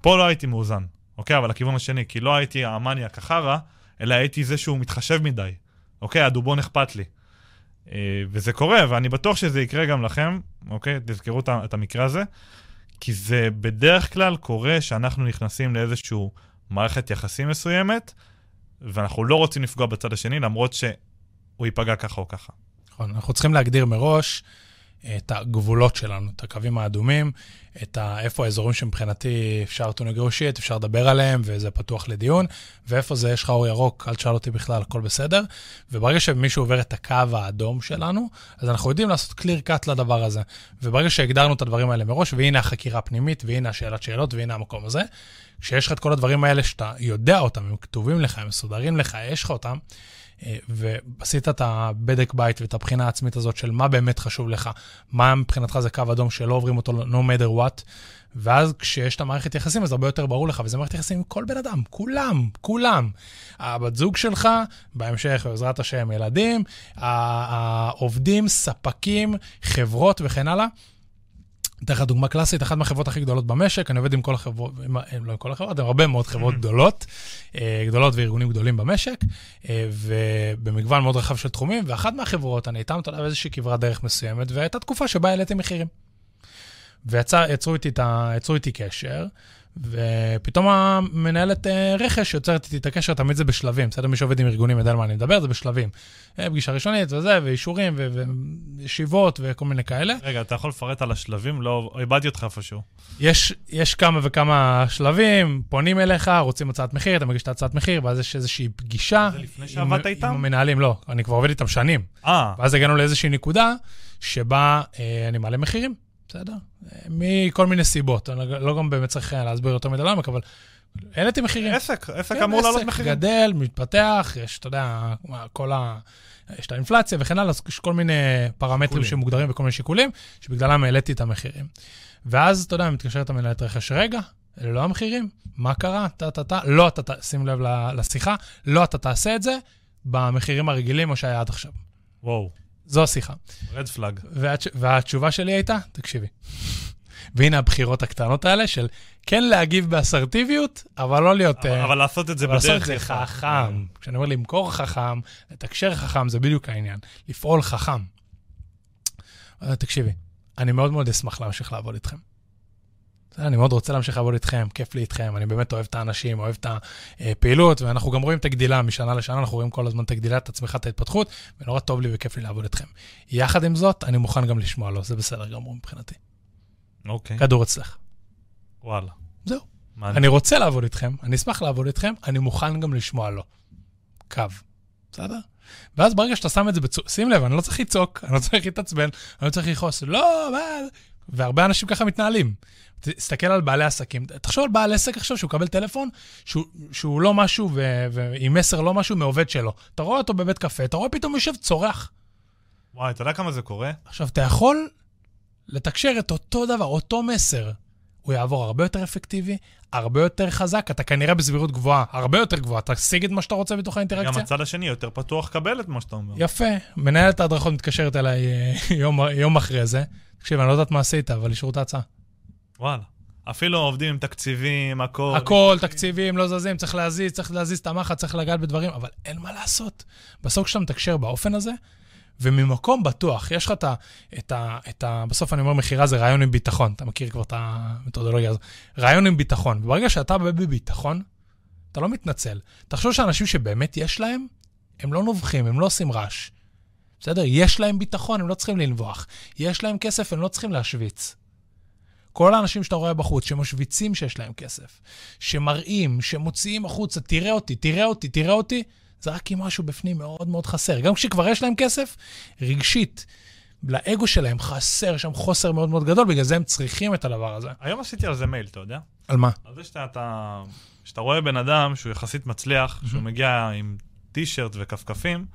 פה לא הייתי מאוזן, אוקיי? אבל לכיוון השני, כי לא הייתי המניאק החרא, אלא הייתי זה שהוא מתחשב מדי, אוקיי? הדובון אכפת לי. אה, וזה קורה, ואני בטוח שזה יקרה גם לכם, אוקיי? תזכרו את המקרה הזה, כי זה בדרך כלל קורה שאנחנו נכנסים לאיזושהי מערכת יחסים מסוימת, ואנחנו לא רוצים לפגוע בצד השני, למרות שהוא ייפגע ככה או ככה. נכון, אנחנו צריכים להגדיר מראש את הגבולות שלנו, את הקווים האדומים, את ה, איפה האזורים שמבחינתי אפשר to negotiate, אפשר לדבר עליהם, וזה פתוח לדיון, ואיפה זה יש לך אור ירוק, אל תשאל אותי בכלל, הכל בסדר. וברגע שמישהו עובר את הקו האדום שלנו, אז אנחנו יודעים לעשות clear cut לדבר הזה. וברגע שהגדרנו את הדברים האלה מראש, והנה החקירה הפנימית, והנה השאלת שאלות, והנה המקום הזה, כשיש לך את כל הדברים האלה שאתה יודע אותם, הם כתובים לך, הם מסודרים לך, יש לך אותם, ועשית את הבדק בית ואת הבחינה העצמית הזאת של מה באמת חשוב לך, מה מבחינתך זה קו אדום שלא עוברים אותו no matter what, ואז כשיש את המערכת יחסים, אז הרבה יותר ברור לך, וזה מערכת יחסים עם כל בן אדם, כולם, כולם. הבת זוג שלך, בהמשך, בעזרת השם, ילדים, העובדים, ספקים, חברות וכן הלאה. אתן לך דוגמה קלאסית, אחת מהחברות הכי גדולות במשק, אני עובד עם כל החברות, עם, עם, לא עם כל החברות, עם הרבה מאוד חברות גדולות, אה, גדולות וארגונים גדולים במשק, אה, ובמגוון מאוד רחב של תחומים, ואחת מהחברות, אני איתם, אתה יודע, באיזושהי כברת דרך מסוימת, והייתה תקופה שבה העליתי מחירים. ויצרו איתי, איתי קשר, ופתאום המנהלת אה, רכש יוצרת איתי את הקשר, תמיד זה בשלבים, בסדר? מי שעובד עם ארגונים יודע על מה אני מדבר, זה בשלבים. אה, פגישה ראשונית וזה, ואישורים, וישיבות וכל מיני כאלה. רגע, אתה יכול לפרט על השלבים? לא, איבדתי אותך איפשהו. יש, יש כמה וכמה שלבים, פונים אליך, רוצים הצעת מחיר, אתה מגיש את ההצעת מחיר, ואז יש איזושהי פגישה. זה לפני שעבדת איתם? עם המנהלים, לא, אני כבר עובד איתם שנים. אה. ואז הגענו לאיזושהי נקודה שבה אה, אני מעלה מחירים. בסדר? מכל מיני סיבות. אני לא גם באמת צריך להסביר יותר מדי למה, אבל העליתי מחירים. עסק, עסק כן, אמור לעלות מחירים. גדל, מתפתח, יש, אתה יודע, כל ה... יש את האינפלציה וכן הלאה, אז יש כל מיני פרמטרים שיקולים. שמוגדרים וכל מיני שיקולים, שבגללם העליתי את המחירים. ואז, אתה יודע, מתקשרת המנהלת רכש, רגע, אלה לא המחירים, מה קרה? טה-טה-טה, לא, אתה, שים לב לשיחה, לא, אתה תעשה את זה במחירים הרגילים, או שהיה עד עכשיו. וואו. זו השיחה. רד פלאג. והתש... והתשובה שלי הייתה, תקשיבי. והנה הבחירות הקטנות האלה של כן להגיב באסרטיביות, אבל לא להיות... אבל, uh, אבל לעשות את זה בדרך... לעשות את זה חכם. כשאני אומר למכור חכם, לתקשר חכם, זה בדיוק העניין. לפעול חכם. תקשיבי, אני מאוד מאוד אשמח להמשיך לעבוד איתכם. אני מאוד רוצה להמשיך לעבוד איתכם, כיף לי איתכם, אני באמת אוהב את האנשים, אוהב את הפעילות, ואנחנו גם רואים את הגדילה משנה לשנה, אנחנו רואים כל הזמן את הגדילה, את הצמיחה, את ההתפתחות, ונורא טוב לי וכיף לי לעבוד איתכם. יחד עם זאת, אני מוכן גם לשמוע לו, זה בסדר גמור מבחינתי. אוקיי. כדור אצלך. וואלה. זהו. אני רוצה לעבוד איתכם, אני אשמח לעבוד איתכם, אני מוכן גם לשמוע לו. קו. בסדר? ואז ברגע שאתה שם את זה בצורה, שים לב, אני לא צריך לצעוק, אני לא צריך להתעצבן, אני לא צריך לכעוס, לא, מה... והרבה אנשים ככה מתנהלים. תסתכל על בעלי עסקים. תחשוב על בעל עסק עכשיו שהוא מקבל טלפון, שהוא, שהוא לא משהו, ו, ועם מסר לא משהו מעובד שלו. אתה רואה אותו בבית קפה, אתה רואה פתאום יושב צורח. וואי, אתה יודע כמה זה קורה? עכשיו, אתה יכול לתקשר את אותו דבר, אותו מסר. הוא יעבור הרבה יותר אפקטיבי, הרבה יותר חזק, אתה כנראה בסבירות גבוהה, הרבה יותר גבוהה, תשיג את מה שאתה רוצה בתוך האינטראקציה. גם הצד השני יותר פתוח לקבל את מה שאתה אומר. יפה. מנהלת ההדרכות מתקשרת אליי אה, יום, יום אחרי זה. תקשיב, אני לא יודעת מה עשית, אבל אישרו את ההצעה. וואלה. אפילו עובדים עם תקציבים, הכל. הכל, תקציבים, לא זזים, צריך להזיז, צריך להזיז את המחט, צריך לגעת בדברים, אבל אין מה לעשות. בסוף כשאתה מתקשר באופן הזה, וממקום בטוח, יש לך את ה... את ה, את ה בסוף אני אומר מכירה זה רעיון עם ביטחון, אתה מכיר כבר את המתודולוגיה הזאת. רעיון עם ביטחון. וברגע שאתה בביטחון, אתה לא מתנצל. תחשוב שאנשים שבאמת יש להם, הם לא נובחים, הם לא עושים רעש. בסדר? יש להם ביטחון, הם לא צריכים לנבוח. יש להם כסף, הם לא צריכים להשוויץ. כל האנשים שאתה רואה בחוץ, שמשוויצים שיש להם כסף, שמראים, שמוציאים החוצה, תראה אותי, תראה אותי, תראה אותי, זה רק כי משהו בפנים מאוד מאוד חסר. גם כשכבר יש להם כסף, רגשית, לאגו שלהם חסר שם חוסר מאוד מאוד גדול, בגלל זה הם צריכים את הדבר הזה. היום עשיתי על זה מייל, אתה יודע? על מה? על זה שאתה, אתה, שאתה רואה בן אדם שהוא יחסית מצליח, שהוא מגיע עם טישרט וכפכפים,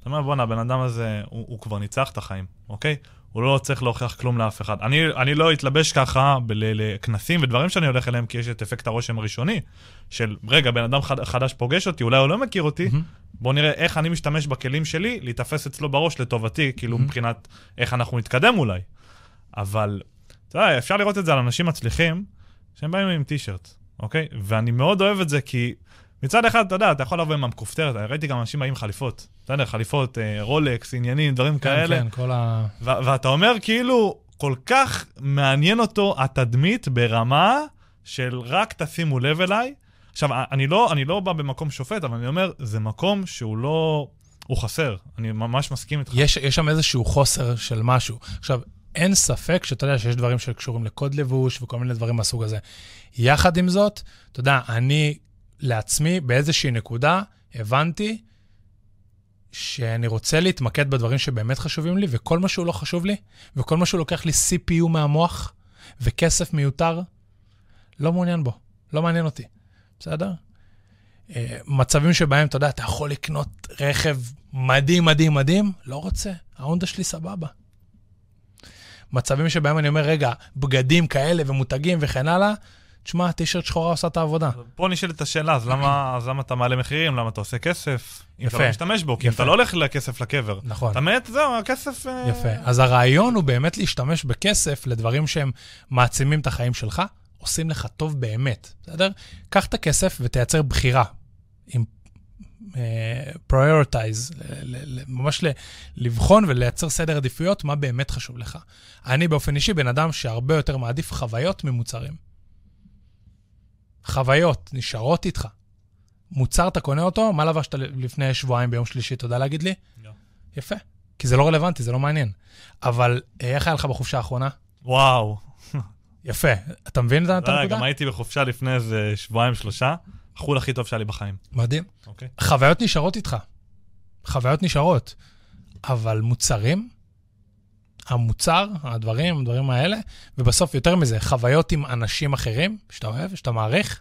אתה אומר, בואנה, הבן אדם הזה, הוא, הוא כבר ניצח את החיים, אוקיי? הוא לא צריך להוכיח כלום לאף אחד. אני, אני לא אתלבש ככה לכנסים ודברים שאני הולך אליהם, כי יש את אפקט הרושם הראשוני, של רגע, בן אדם חד, חדש פוגש אותי, אולי הוא לא מכיר אותי, mm-hmm. בואו נראה איך אני משתמש בכלים שלי להיתפס אצלו בראש לטובתי, כאילו mm-hmm. מבחינת איך אנחנו נתקדם אולי. אבל, אתה יודע, אפשר לראות את זה על אנשים מצליחים, שהם באים עם טישרט, אוקיי? ואני מאוד אוהב את זה, כי מצד אחד, אתה יודע, אתה יכול לבוא עם המכופתרת, ראיתי גם אנשים באים עם חליפות. בסדר, חליפות, אה, רולקס, עניינים, דברים כן, כאלה. כן, כל ה... ואתה אומר, כאילו, כל כך מעניין אותו התדמית ברמה של רק תשימו לב אליי. עכשיו, אני לא, אני לא בא במקום שופט, אבל אני אומר, זה מקום שהוא לא... הוא חסר. אני ממש מסכים איתך. יש, יש שם איזשהו חוסר של משהו. עכשיו, אין ספק שאתה יודע שיש דברים שקשורים לקוד לבוש וכל מיני דברים מהסוג הזה. יחד עם זאת, אתה יודע, אני לעצמי באיזושהי נקודה הבנתי שאני רוצה להתמקד בדברים שבאמת חשובים לי, וכל מה שהוא לא חשוב לי, וכל מה שהוא לוקח לי CPU מהמוח, וכסף מיותר, לא מעוניין בו, לא מעניין אותי, בסדר? אה, מצבים שבהם, אתה יודע, אתה יכול לקנות רכב מדהים, מדהים, מדהים, לא רוצה, ההונדה שלי סבבה. מצבים שבהם אני אומר, רגע, בגדים כאלה ומותגים וכן הלאה, תשמע, טישרט שחורה עושה את העבודה. פה נשאלת השאלה, אז למה, אז למה אתה מעלה מחירים? למה אתה עושה כסף? אם יפה. אתה לא משתמש בו, כי יפה. אם אתה לא הולך לכסף לקבר. נכון. אתה מת, זהו, הכסף... אה, יפה. אז הרעיון הוא באמת להשתמש בכסף לדברים שהם מעצימים את החיים שלך, עושים לך טוב באמת, בסדר? קח את הכסף ותייצר בחירה. עם prioritize, ממש לבחון ולייצר סדר עדיפויות, מה באמת חשוב לך. אני באופן אישי בן אדם שהרבה יותר מעדיף חוויות ממוצרים. חוויות נשארות איתך. מוצר, אתה קונה אותו, מה לבשת לפני שבועיים ביום שלישי, אתה יודע להגיד לי? לא. יפה. כי זה לא רלוונטי, זה לא מעניין. אבל אה, איך היה לך בחופשה האחרונה? וואו. יפה. אתה מבין את הנקודה? גם הייתי בחופשה לפני איזה שבועיים, שלושה. החול הכי טוב שהיה לי בחיים. מדהים. אוקיי. חוויות נשארות איתך. חוויות נשארות. אבל מוצרים, המוצר, הדברים, הדברים האלה, ובסוף, יותר מזה, חוויות עם אנשים אחרים, שאתה אוהב, שאתה מעריך,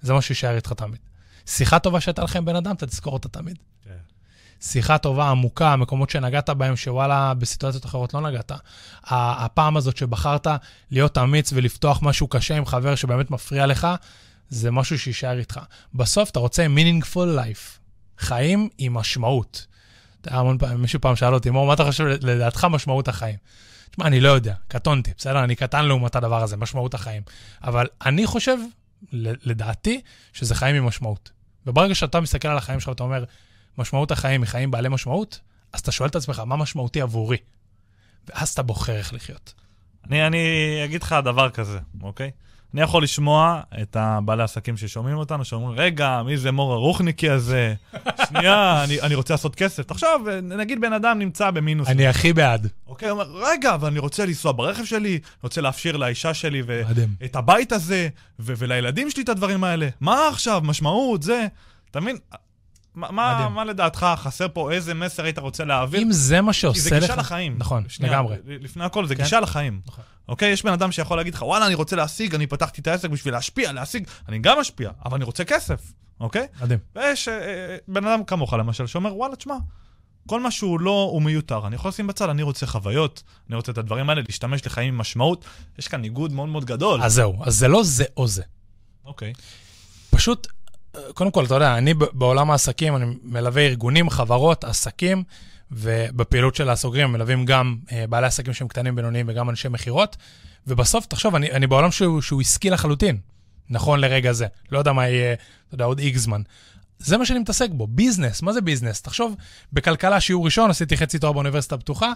זה מה שישאר איתך תמיד. שיחה טובה שהייתה לך עם בן אדם, אתה תזכור אותה תמיד. כן. שיחה טובה, עמוקה, מקומות שנגעת בהם, שוואלה, בסיטואציות אחרות לא נגעת. הפעם הזאת שבחרת להיות אמיץ ולפתוח משהו קשה עם חבר שבאמת מפריע לך, זה משהו שיישאר איתך. בסוף אתה רוצה meaningful life, חיים עם משמעות. המון פעמים, מישהו פעם שאל אותי, מור, מה אתה חושב לדעתך משמעות החיים? תשמע, אני לא יודע, קטונתי, בסדר? אני קטן לעומת הדבר הזה, משמעות החיים. אבל אני חושב, לדעתי, שזה חיים עם משמעות. וברגע שאתה מסתכל על החיים שלך ואתה אומר, משמעות החיים היא חיים בעלי משמעות, אז אתה שואל את עצמך, מה משמעותי עבורי? ואז אתה בוחר איך לחיות. אני, אני אגיד לך דבר כזה, אוקיי? אני יכול לשמוע את הבעלי עסקים ששומעים אותנו, שאומרים, רגע, מי זה מור הרוחניקי הזה? שנייה, אני, אני רוצה לעשות כסף. תחשוב, נגיד בן אדם נמצא במינוס. אני הכי בעד. אוקיי, הוא אומר, רגע, אבל אני רוצה לנסוע ברכב שלי, אני רוצה להפשיר לאישה שלי ואת הבית הזה, ולילדים שלי את הדברים האלה. מה עכשיו, משמעות, זה? אתה מבין? מה, מה לדעתך חסר פה, איזה מסר היית רוצה להעביר? אם זה מה שעושה לך... כי זה גישה לחיים. נכון, שנייה, לגמרי. לפני הכל, זה כן? גישה לחיים. נכון. אוקיי? יש בן אדם שיכול להגיד לך, וואלה, אני רוצה להשיג, אני פתחתי את העסק בשביל להשפיע, להשיג, אני גם משפיע, אבל אני רוצה כסף, אוקיי? מדהים. ויש אה, אה, בן אדם כמוך, למשל, שאומר, וואלה, תשמע, כל מה שהוא לא, הוא מיותר. אני יכול לשים בצד, אני רוצה חוויות, אני רוצה את הדברים האלה, להשתמש לחיים עם משמעות. יש כאן ניגוד מאוד מאוד גדול. אז זהו, אז זה לא זה או זה. אוקיי. פשוט, קודם כל, אתה יודע, אני בעולם העסקים, אני מלווה ארגונים, חברות, עסקים, ובפעילות של הסוגרים מלווים גם uh, בעלי עסקים שהם קטנים, בינוניים וגם אנשי מכירות. ובסוף, תחשוב, אני, אני בעולם שהוא, שהוא עסקי לחלוטין, נכון לרגע זה. לא יודע מה יהיה, אתה יודע, עוד איקס זמן. זה מה שאני מתעסק בו, ביזנס. מה זה ביזנס? תחשוב, בכלכלה, שיעור ראשון, עשיתי חצי תואר באוניברסיטה הפתוחה.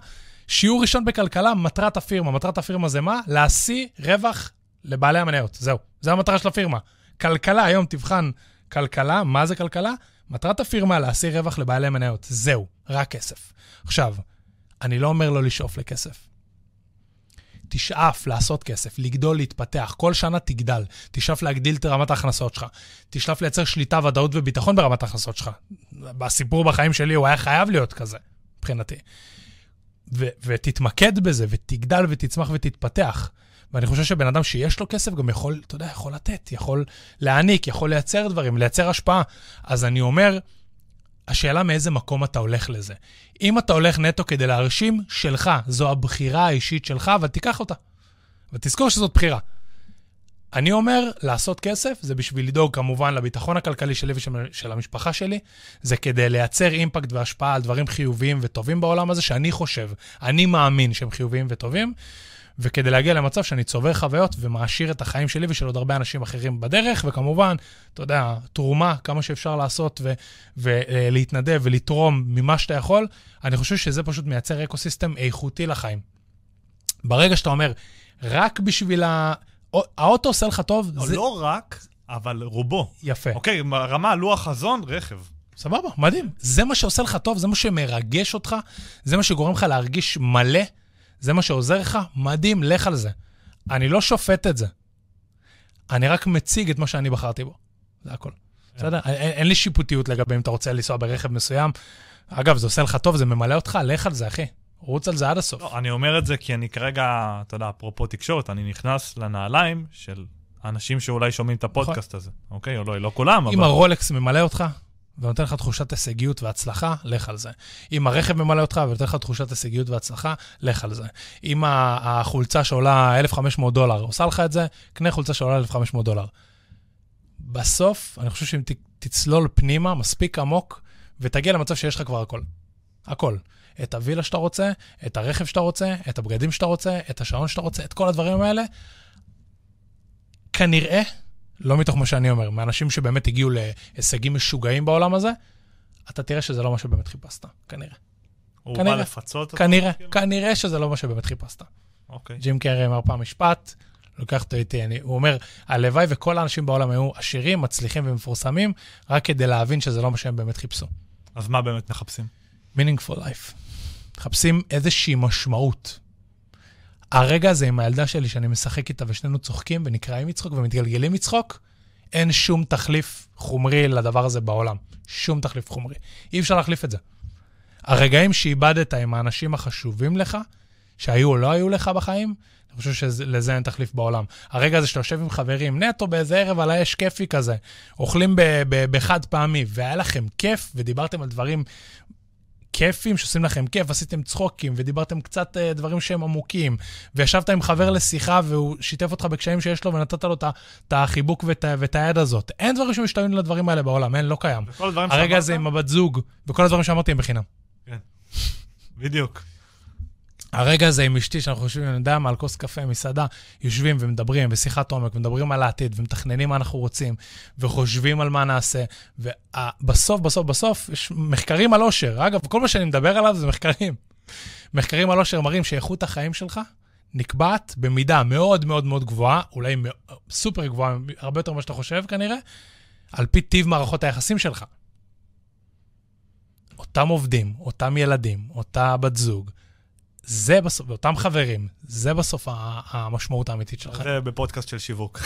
שיעור ראשון בכלכלה, מטרת הפירמה. מטרת הפירמה זה מה? להשיא רווח לבעלי המניות. זהו, זו המטרה של הפירמה. כלכלה, היום תבחן כלכלה, מה זה כלכלה? מטרת הפירמה להשיא רווח לבעלי מניות. זהו, רק כסף. עכשיו, אני לא אומר לא לשאוף לכסף. תשאף לעשות כסף, לגדול, להתפתח. כל שנה תגדל. תשאף להגדיל את רמת ההכנסות שלך. תשאף לייצר שליטה, ודאות וביטחון ברמת ההכנסות שלך. בסיפור בחיים שלי הוא היה חייב להיות כזה, מבחינתי. ו- ותתמקד בזה, ותגדל ותצמח ותתפתח. ואני חושב שבן אדם שיש לו כסף גם יכול, אתה יודע, יכול לתת, יכול להעניק, יכול לייצר דברים, לייצר השפעה. אז אני אומר, השאלה מאיזה מקום אתה הולך לזה. אם אתה הולך נטו כדי להרשים, שלך, זו הבחירה האישית שלך, אבל תיקח אותה. ותזכור שזאת בחירה. אני אומר, לעשות כסף זה בשביל לדאוג כמובן לביטחון הכלכלי שלי ושל המשפחה שלי, זה כדי לייצר impact והשפעה על דברים חיוביים וטובים בעולם הזה, שאני חושב, אני מאמין שהם חיוביים וטובים, וכדי להגיע למצב שאני צובר חוויות ומעשיר את החיים שלי ושל עוד הרבה אנשים אחרים בדרך, וכמובן, אתה יודע, תרומה, כמה שאפשר לעשות ו- ולהתנדב ולתרום ממה שאתה יכול, אני חושב שזה פשוט מייצר ecosystem איכותי לחיים. ברגע שאתה אומר, רק בשביל ה... האוטו עושה לך טוב, לא, זה... לא רק, אבל רובו. יפה. אוקיי, רמה, לוח חזון, רכב. סבבה, מדהים. זה מה שעושה לך טוב, זה מה שמרגש אותך, זה מה שגורם לך להרגיש מלא. זה מה שעוזר לך? מדהים, לך על זה. אני לא שופט את זה. אני רק מציג את מה שאני בחרתי בו. זה הכל. בסדר? אין, אין לי שיפוטיות לגבי אם אתה רוצה לנסוע ברכב מסוים. אגב, זה עושה לך טוב, זה ממלא אותך, לך על זה, אחי. רוץ על זה עד הסוף. לא, אני אומר את זה כי אני כרגע, אתה יודע, אפרופו תקשורת, אני נכנס לנעליים של האנשים שאולי שומעים את הפודקאסט הזה, אוקיי? או לא, לא כולם, אבל... אם הרולקס ממלא אותך, ונותן לך תחושת הישגיות והצלחה, לך על זה. אם הרכב ממלא אותך ונותן לך תחושת הישגיות והצלחה, לך על זה. אם החולצה שעולה 1,500 דולר עושה לך את זה, קנה חולצה שעולה 1,500 דולר. בסוף, אני חושב שאם תצלול פנימה מספיק עמוק, ותגיע למצב שיש לך כבר הכל. הכל. את הווילה שאתה רוצה, את הרכב שאתה רוצה, את הבגדים שאתה רוצה, את השעון שאתה רוצה, את כל הדברים האלה, כנראה לא מתוך מה שאני אומר, מאנשים שבאמת הגיעו להישגים משוגעים בעולם הזה, אתה תראה שזה לא מה שבאמת חיפשת, כנראה. הוא כנראה. בא לפצות אותו? כנראה, כאילו? כנראה שזה לא מה שבאמת חיפשת. אוקיי. ג'ים קרי אמר פעם משפט, לוקח אותו איתי, אני, הוא אומר, הלוואי וכל האנשים בעולם היו עשירים, מצליחים ומפורסמים, רק כדי להבין שזה לא מה שהם באמת חיפשו. אז מה באמת מחפשים? meaningful life. מחפשים איזושהי משמעות. הרגע הזה עם הילדה שלי, שאני משחק איתה ושנינו צוחקים ונקרעים מצחוק ומתגלגלים מצחוק, אין שום תחליף חומרי לדבר הזה בעולם. שום תחליף חומרי. אי אפשר להחליף את זה. הרגעים שאיבדת עם האנשים החשובים לך, שהיו או לא היו לך בחיים, אני חושב שלזה אין תחליף בעולם. הרגע הזה שאתה יושב עם חברים, נטו באיזה ערב על האש כיפי כזה, אוכלים בחד פעמי, והיה לכם כיף, ודיברתם על דברים כיפים שעושים לכם כיף, עשיתם צחוקים, ודיברתם קצת uh, דברים שהם עמוקים, וישבת עם חבר לשיחה, והוא שיתף אותך בקשיים שיש לו, ונתת לו את החיבוק ואת, היד הזאת. אין דברים שמשתווים לדברים האלה בעולם, אין, לא קיים. הרגע? הזה עם הבת זוג, וכל הדברים שאמרתי הם בחינם. בדיוק. הרגע הזה עם אשתי, שאנחנו יושבים, אני יודע מה, על כוס קפה, מסעדה, יושבים ומדברים, בשיחת עומק, ומדברים על העתיד, ומתכננים מה אנחנו רוצים, וחושבים על מה נעשה, ובסוף, בסוף, בסוף, יש מחקרים על אושר. אגב, כל מה שאני מדבר עליו זה מחקרים. מחקרים על אושר מראים שאיכות החיים שלך נקבעת במידה מאוד מאוד מאוד גבוהה, אולי סופר גבוהה, הרבה יותר ממה שאתה חושב כנראה, על פי טיב מערכות היחסים שלך. אותם עובדים, אותם ילדים, אותה בת זוג, זה בסוף, ואותם חברים, זה בסוף המשמעות האמיתית שלך. זה בפודקאסט של שיווק.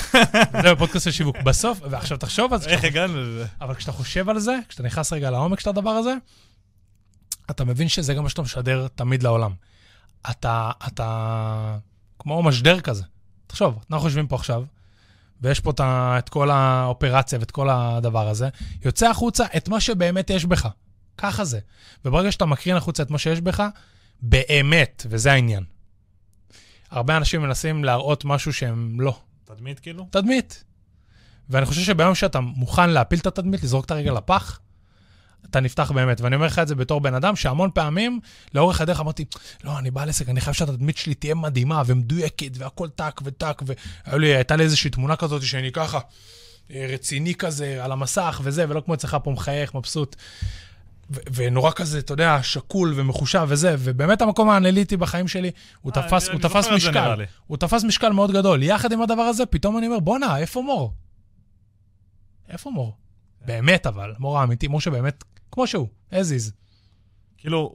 זה בפודקאסט של שיווק. בסוף, ועכשיו תחשוב על זה, איך הגענו לזה? אבל כשאתה חושב על זה, כשאתה נכנס רגע לעומק של הדבר הזה, אתה מבין שזה גם מה שאתה משדר תמיד לעולם. אתה, אתה כמו משדר כזה. תחשוב, אנחנו יושבים פה עכשיו, ויש פה את, את כל האופרציה ואת כל הדבר הזה, יוצא החוצה את מה שבאמת יש בך. ככה זה. וברגע שאתה מקרין החוצה את מה שיש בך, באמת, וזה העניין. הרבה אנשים מנסים להראות משהו שהם לא. תדמית כאילו? תדמית. ואני חושב שביום שאתה מוכן להפיל את התדמית, לזרוק את הרגל לפח, אתה נפתח באמת. ואני אומר לך את זה בתור בן אדם, שהמון פעמים, לאורך הדרך אמרתי, לא, אני בעל עסק, אני חייב שהתדמית שלי תהיה מדהימה ומדויקת, והכל טק וטק, והייתה לי איזושהי תמונה כזאת שאני ככה, אה, רציני כזה, על המסך וזה, ולא כמו אצלך פה מחייך, מבסוט. ו- ונורא כזה, אתה יודע, שקול ומחושב וזה, ובאמת המקום האנליטי בחיים שלי, הוא אה, תפס, אני- הוא אני תפס זה, נראה משקל. הוא תפס משקל מאוד גדול. יחד עם הדבר הזה, פתאום אני אומר, בואנה, איפה מור? איפה מור? באמת אבל, מור האמיתי, מור שבאמת, כמו שהוא, as is. כאילו,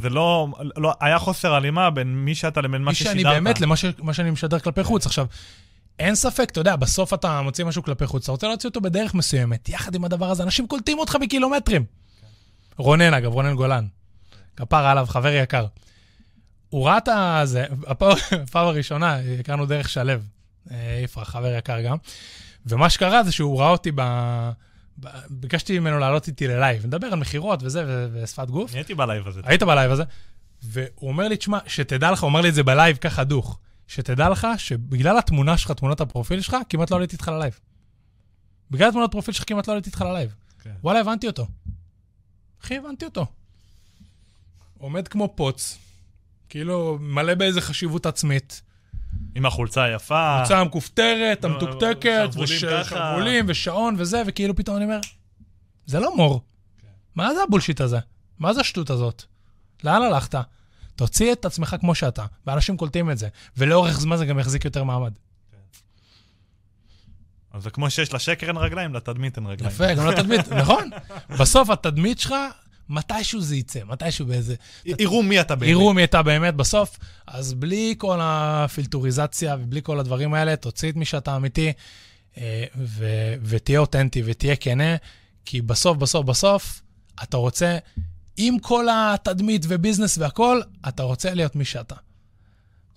זה לא, לא, היה חוסר הלימה בין מי שאתה לבין מה מי ששידרת. שאני באמת, למה ש, שאני משדר כלפי חוץ. עכשיו, אין ספק, אתה יודע, בסוף אתה מוציא משהו כלפי חוץ, אתה רוצה להוציא אותו בדרך מסוימת. יחד עם הדבר הזה, אנשים קולטים אותך בקילומטרים. רונן, אגב, רונן גולן. כפרה עליו, חבר יקר. הוא ראה את הזה, הפעם הראשונה, הכרנו דרך שלו, אה, יפרח, חבר יקר גם, ומה שקרה זה שהוא ראה אותי ב... ב... ביקשתי ממנו לעלות איתי ללייב, נדבר על מכירות וזה, ו... ושפת גוף. הייתי בלייב הזה. היית בלייב הזה, והוא אומר לי, תשמע, שתדע לך, הוא אמר לי את זה בלייב ככה דוך, שתדע לך שבגלל התמונה שלך, תמונת הפרופיל שלך, כמעט לא עליתי איתך ללייב. בגלל תמונת הפרופיל שלך כמעט לא עליתי איתך ללייב. כן. וואלה, הבנתי אותו. אחי, הבנתי אותו. עומד כמו פוץ, כאילו מלא באיזה חשיבות עצמית. עם החולצה היפה. חולצה המכופתרת, לא, המתוקתקת, שרוולים וש- ככה. שרוולים ושעון וזה, וכאילו פתאום אני אומר, זה לא מור. כן. מה זה הבולשיט הזה? מה זה השטות הזאת? לאן הלכת? תוציא את עצמך כמו שאתה, ואנשים קולטים את זה, ולאורך זמן זה גם יחזיק יותר מעמד. אז זה כמו שיש לשקר אין רגליים, לתדמית אין רגליים. יפה, גם לתדמית, נכון. בסוף התדמית שלך, מתישהו זה יצא, מתישהו באיזה... יראו מי אתה באמת. יראו מי אתה באמת בסוף, אז בלי כל הפילטוריזציה ובלי כל הדברים האלה, תוציא את מי שאתה אמיתי, אה, ו- ותהיה אותנטי ותהיה כנה, כי בסוף, בסוף, בסוף, אתה רוצה, עם כל התדמית וביזנס והכול, אתה רוצה להיות מי שאתה.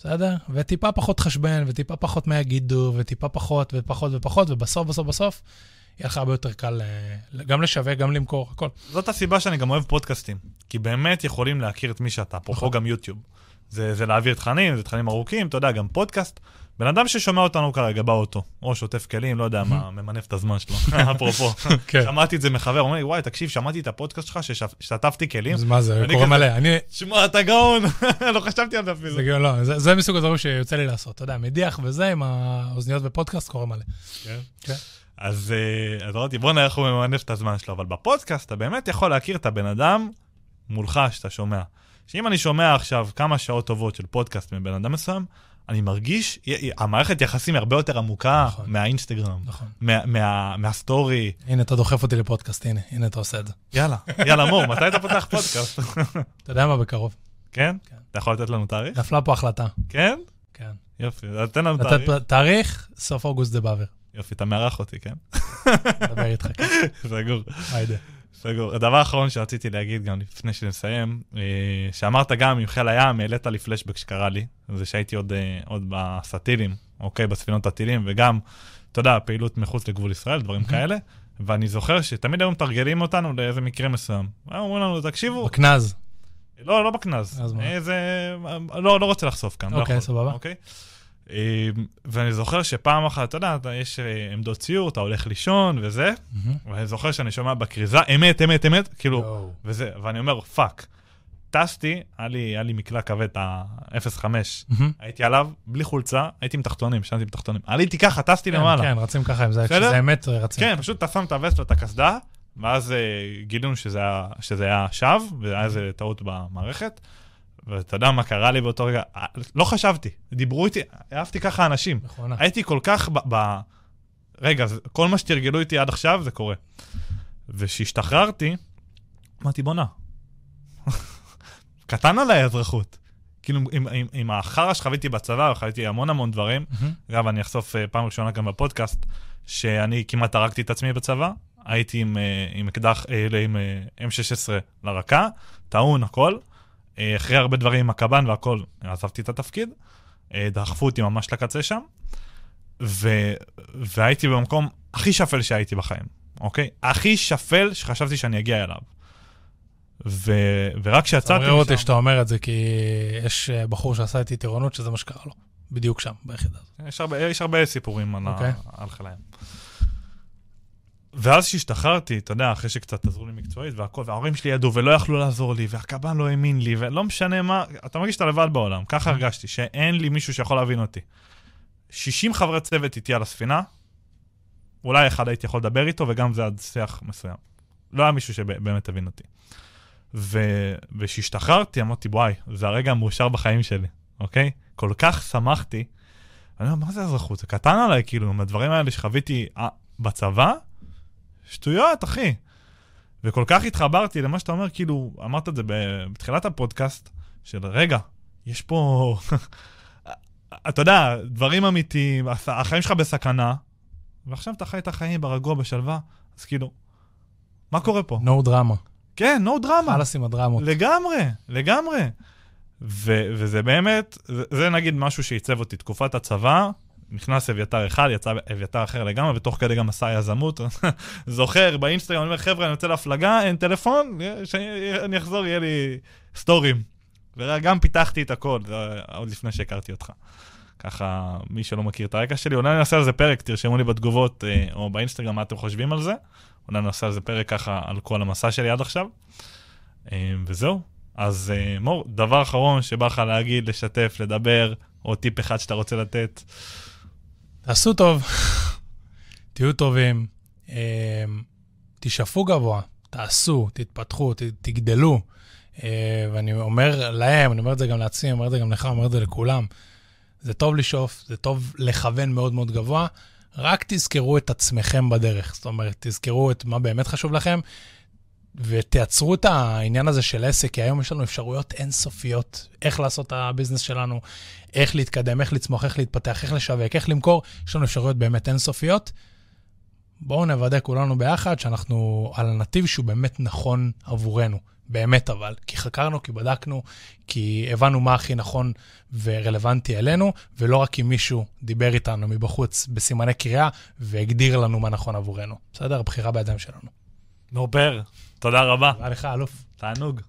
בסדר? וטיפה פחות חשבן, וטיפה פחות מה יגידו, וטיפה פחות ופחות ופחות, ובסוף, בסוף, בסוף, יהיה לך הרבה יותר קל אה, גם לשווק, גם למכור, הכל. זאת הסיבה שאני גם אוהב פודקאסטים. כי באמת יכולים להכיר את מי שאתה, אפרופו נכון. גם יוטיוב. זה, זה להעביר תכנים, זה תכנים ארוכים, אתה יודע, גם פודקאסט. בן אדם ששומע אותנו כרגע באוטו, או שוטף כלים, לא יודע מה, ממנף את הזמן שלו, אפרופו. כן. שמעתי את זה מחבר, אומר לי, וואי, תקשיב, שמעתי את הפודקאסט שלך ששטפתי כלים. אז מה זה, קורה מלא. אני, שמע, אתה גאון, לא חשבתי על זה אפילו. זה, לא, זה, מסוג הדברים שיוצא לי לעשות. אתה יודע, מדיח וזה, עם האוזניות בפודקאסט, קורה מלא. כן. כן. אז אה, אז אמרתי, בוא נראה איך הוא ממנף את הזמן שלו, אבל בפודקאסט אתה באמת יכול להכיר את הבן אדם מולך שאתה שומע. שאם אני שומע עכשיו כמה שעות טובות של פודקאסט מבן אדם מסוים, אני מרגיש, המערכת יחסים היא הרבה יותר עמוקה נכון. מהאינסטגרם, נכון. מה- מה- מהסטורי. הנה, אתה דוחף אותי לפודקאסט, הנה, הנה אתה עושה את זה. יאללה, יאללה מור, מתי אתה פותח פודקאסט? אתה יודע מה, בקרוב. כן? כן. אתה יכול לתת לנו תאריך? נפלה פה החלטה. כן? כן. יופי, אז תן לנו תאריך. תאריך, סוף אוגוסט דבאבר. יופי, אתה מארח אותי, כן? נדבר איתך, כן. סגור. היידה. סגור. הדבר האחרון שרציתי להגיד גם לפני שנסיים, אה, שאמרת גם עם חיל הים, העלית לי פלשבק שקרה לי, זה שהייתי עוד, אה, עוד בסטילים, אוקיי, בספינות הטילים, וגם, אתה יודע, פעילות מחוץ לגבול ישראל, דברים כאלה, ואני זוכר שתמיד היו מתרגלים אותנו לאיזה מקרה מסוים. היו אומרים לנו, תקשיבו, בקנז. לא, לא בקנז. אז מה? איזה... לא, לא רוצה לחשוף כאן. לא אוקיי, סבבה. אוקיי? אה, ואני זוכר שפעם אחת, אתה יודע, יש אה, עמדות ציור, אתה הולך לישון וזה, מהמם. ואני זוכר שאני שומע בכריזה, אמת, אמת, אמת, כאילו, יואו. וזה, ואני אומר, fuck. טסתי, היה לי, היה לי מקלע כבד, ה-05, מהמם. הייתי עליו, בלי חולצה, הייתי עם תחתונים, ישנתי עם תחתונים. עליתי ככה, טסתי כן, למעלה. כן, רצים ככה עם זה? כשזה אמת, רצים. כן, פשוט אתה שם את הווסט ואת הקסדה, ואז אה, גילינו שזה שזה היה שווא, והיה איזה טעות במערכת. ואתה יודע מה קרה לי באותו רגע? אה, לא חשבתי, דיברו איתי, אהבתי ככה אנשים. נכונה. הייתי כל כך ב... ב... רגע, כל מה שתרגלו איתי עד עכשיו זה קורה. וכשהשתחררתי, אמרתי, בואנה, קטן עליי האזרחות. כאילו, עם, עם, עם החרא שחוויתי בצבא, וחוויתי המון המון דברים, מהמם. אגב, אני אחשוף אה, פעם ראשונה גם בפודקאסט, שאני כמעט הרגתי את עצמי בצבא. הייתי עם, אה, עם אקדח, לא, עם אה, M16 לרקה, טעון, הכל. אה, אחרי הרבה דברים עם הקב"ן והכל, עזבתי את התפקיד. אה, דחפו אותי ממש לקצה שם. ו, והייתי במקום הכי שפל שהייתי בחיים, אוקיי? הכי שפל שחשבתי שאני אגיע אליו. ו, ורק כשיצאתי מעורר אותי שאתה אומר את זה, כי יש אה, בחור שעשה איתי טירונות שזה מה שקרה לו. בדיוק שם, ביחידה הזאת. יש הרבה, יש הרבה סיפורים על, אוקיי. okay. על חיל הים. ואז כשהשתחררתי, אתה יודע, אחרי שקצת עזרו לי מקצועית והכל, וההורים שלי ידעו ולא יכלו לעזור לי, והקב"ן לא האמין לי, ולא משנה מה, אתה מרגיש שאתה לבד בעולם, ככה הרגשתי, שאין לי מישהו שיכול להבין אותי. 60 חברי צוות איתי על הספינה, אולי אחד הייתי יכול לדבר איתו, וגם זה עד שיח מסוים. לא היה מישהו שבאמת הבין אותי. וכשהשתחררתי, אמרתי, וואי, זה הרגע המאושר בחיים שלי, אוקיי? כל כך שמחתי. אני אומר, מה זה אזרחות? זה קטן עליי, כאילו, עם הדברים האלה שחוויתי אה, בצבא, שטויות, אחי. וכל כך התחברתי למה שאתה אומר, כאילו, אמרת את זה בתחילת הפודקאסט, של רגע, יש פה, אתה יודע, דברים אמיתיים, הח- החיים שלך בסכנה, ועכשיו אתה חי את החיים ברגוע, בשלווה, אז כאילו, מה קורה פה? נו דרמה. כן, no דרמה. חלאס עם הדרמות. לגמרי, לגמרי. ו- וזה באמת, זה, זה נגיד משהו שעיצב אותי. תקופת הצבא, נכנס אביתר אחד, יצא אביתר אחר לגמרי, ותוך כדי גם עשה יזמות. זוכר, באינסטגרם, אני אומר, חבר'ה, אני יוצא להפלגה, אין טלפון, שאני אחזור, יהיה לי סטורים. וגם פיתחתי את הכל, עוד לפני שהכרתי אותך. ככה, מי שלא מכיר את הרקע שלי, אולי אני אעשה על זה פרק, תרשמו לי בתגובות אה, או באינסטגרם מה אתם חושבים על זה. אולי אני אעשה על זה פרק ככה על כל המסע שלי עד עכשיו. אה, וזהו. אז אה, מור, דבר אחרון שבא לך להגיד, לשתף, לדבר, או טיפ אחד שאתה רוצה לתת. תעשו טוב, תהיו טובים, אה, תשאפו גבוה, תעשו, תתפתחו, תגדלו. אה, ואני אומר להם, אני אומר את זה גם לעצמי, אני אומר את זה גם לך, אני אומר את זה לכולם. זה טוב לשאוף, זה טוב לכוון מאוד מאוד גבוה, רק תזכרו את עצמכם בדרך. זאת אומרת, תזכרו את מה באמת חשוב לכם, ותייצרו את העניין הזה של עסק, כי היום יש לנו אפשרויות אינסופיות, איך לעשות את הביזנס שלנו, איך להתקדם, איך לצמוח, איך להתפתח, איך לשווק, איך למכור, יש לנו אפשרויות באמת אינסופיות. בואו נוודא כולנו ביחד שאנחנו על הנתיב שהוא באמת נכון עבורנו, באמת אבל. כי חקרנו, כי בדקנו, כי הבנו מה הכי נכון ורלוונטי אלינו, ולא רק אם מישהו דיבר איתנו מבחוץ בסימני קריאה והגדיר לנו מה נכון עבורנו. בסדר? הבחירה בידיים שלנו. נובר, תודה רבה. תודה לך, אלוף. תענוג.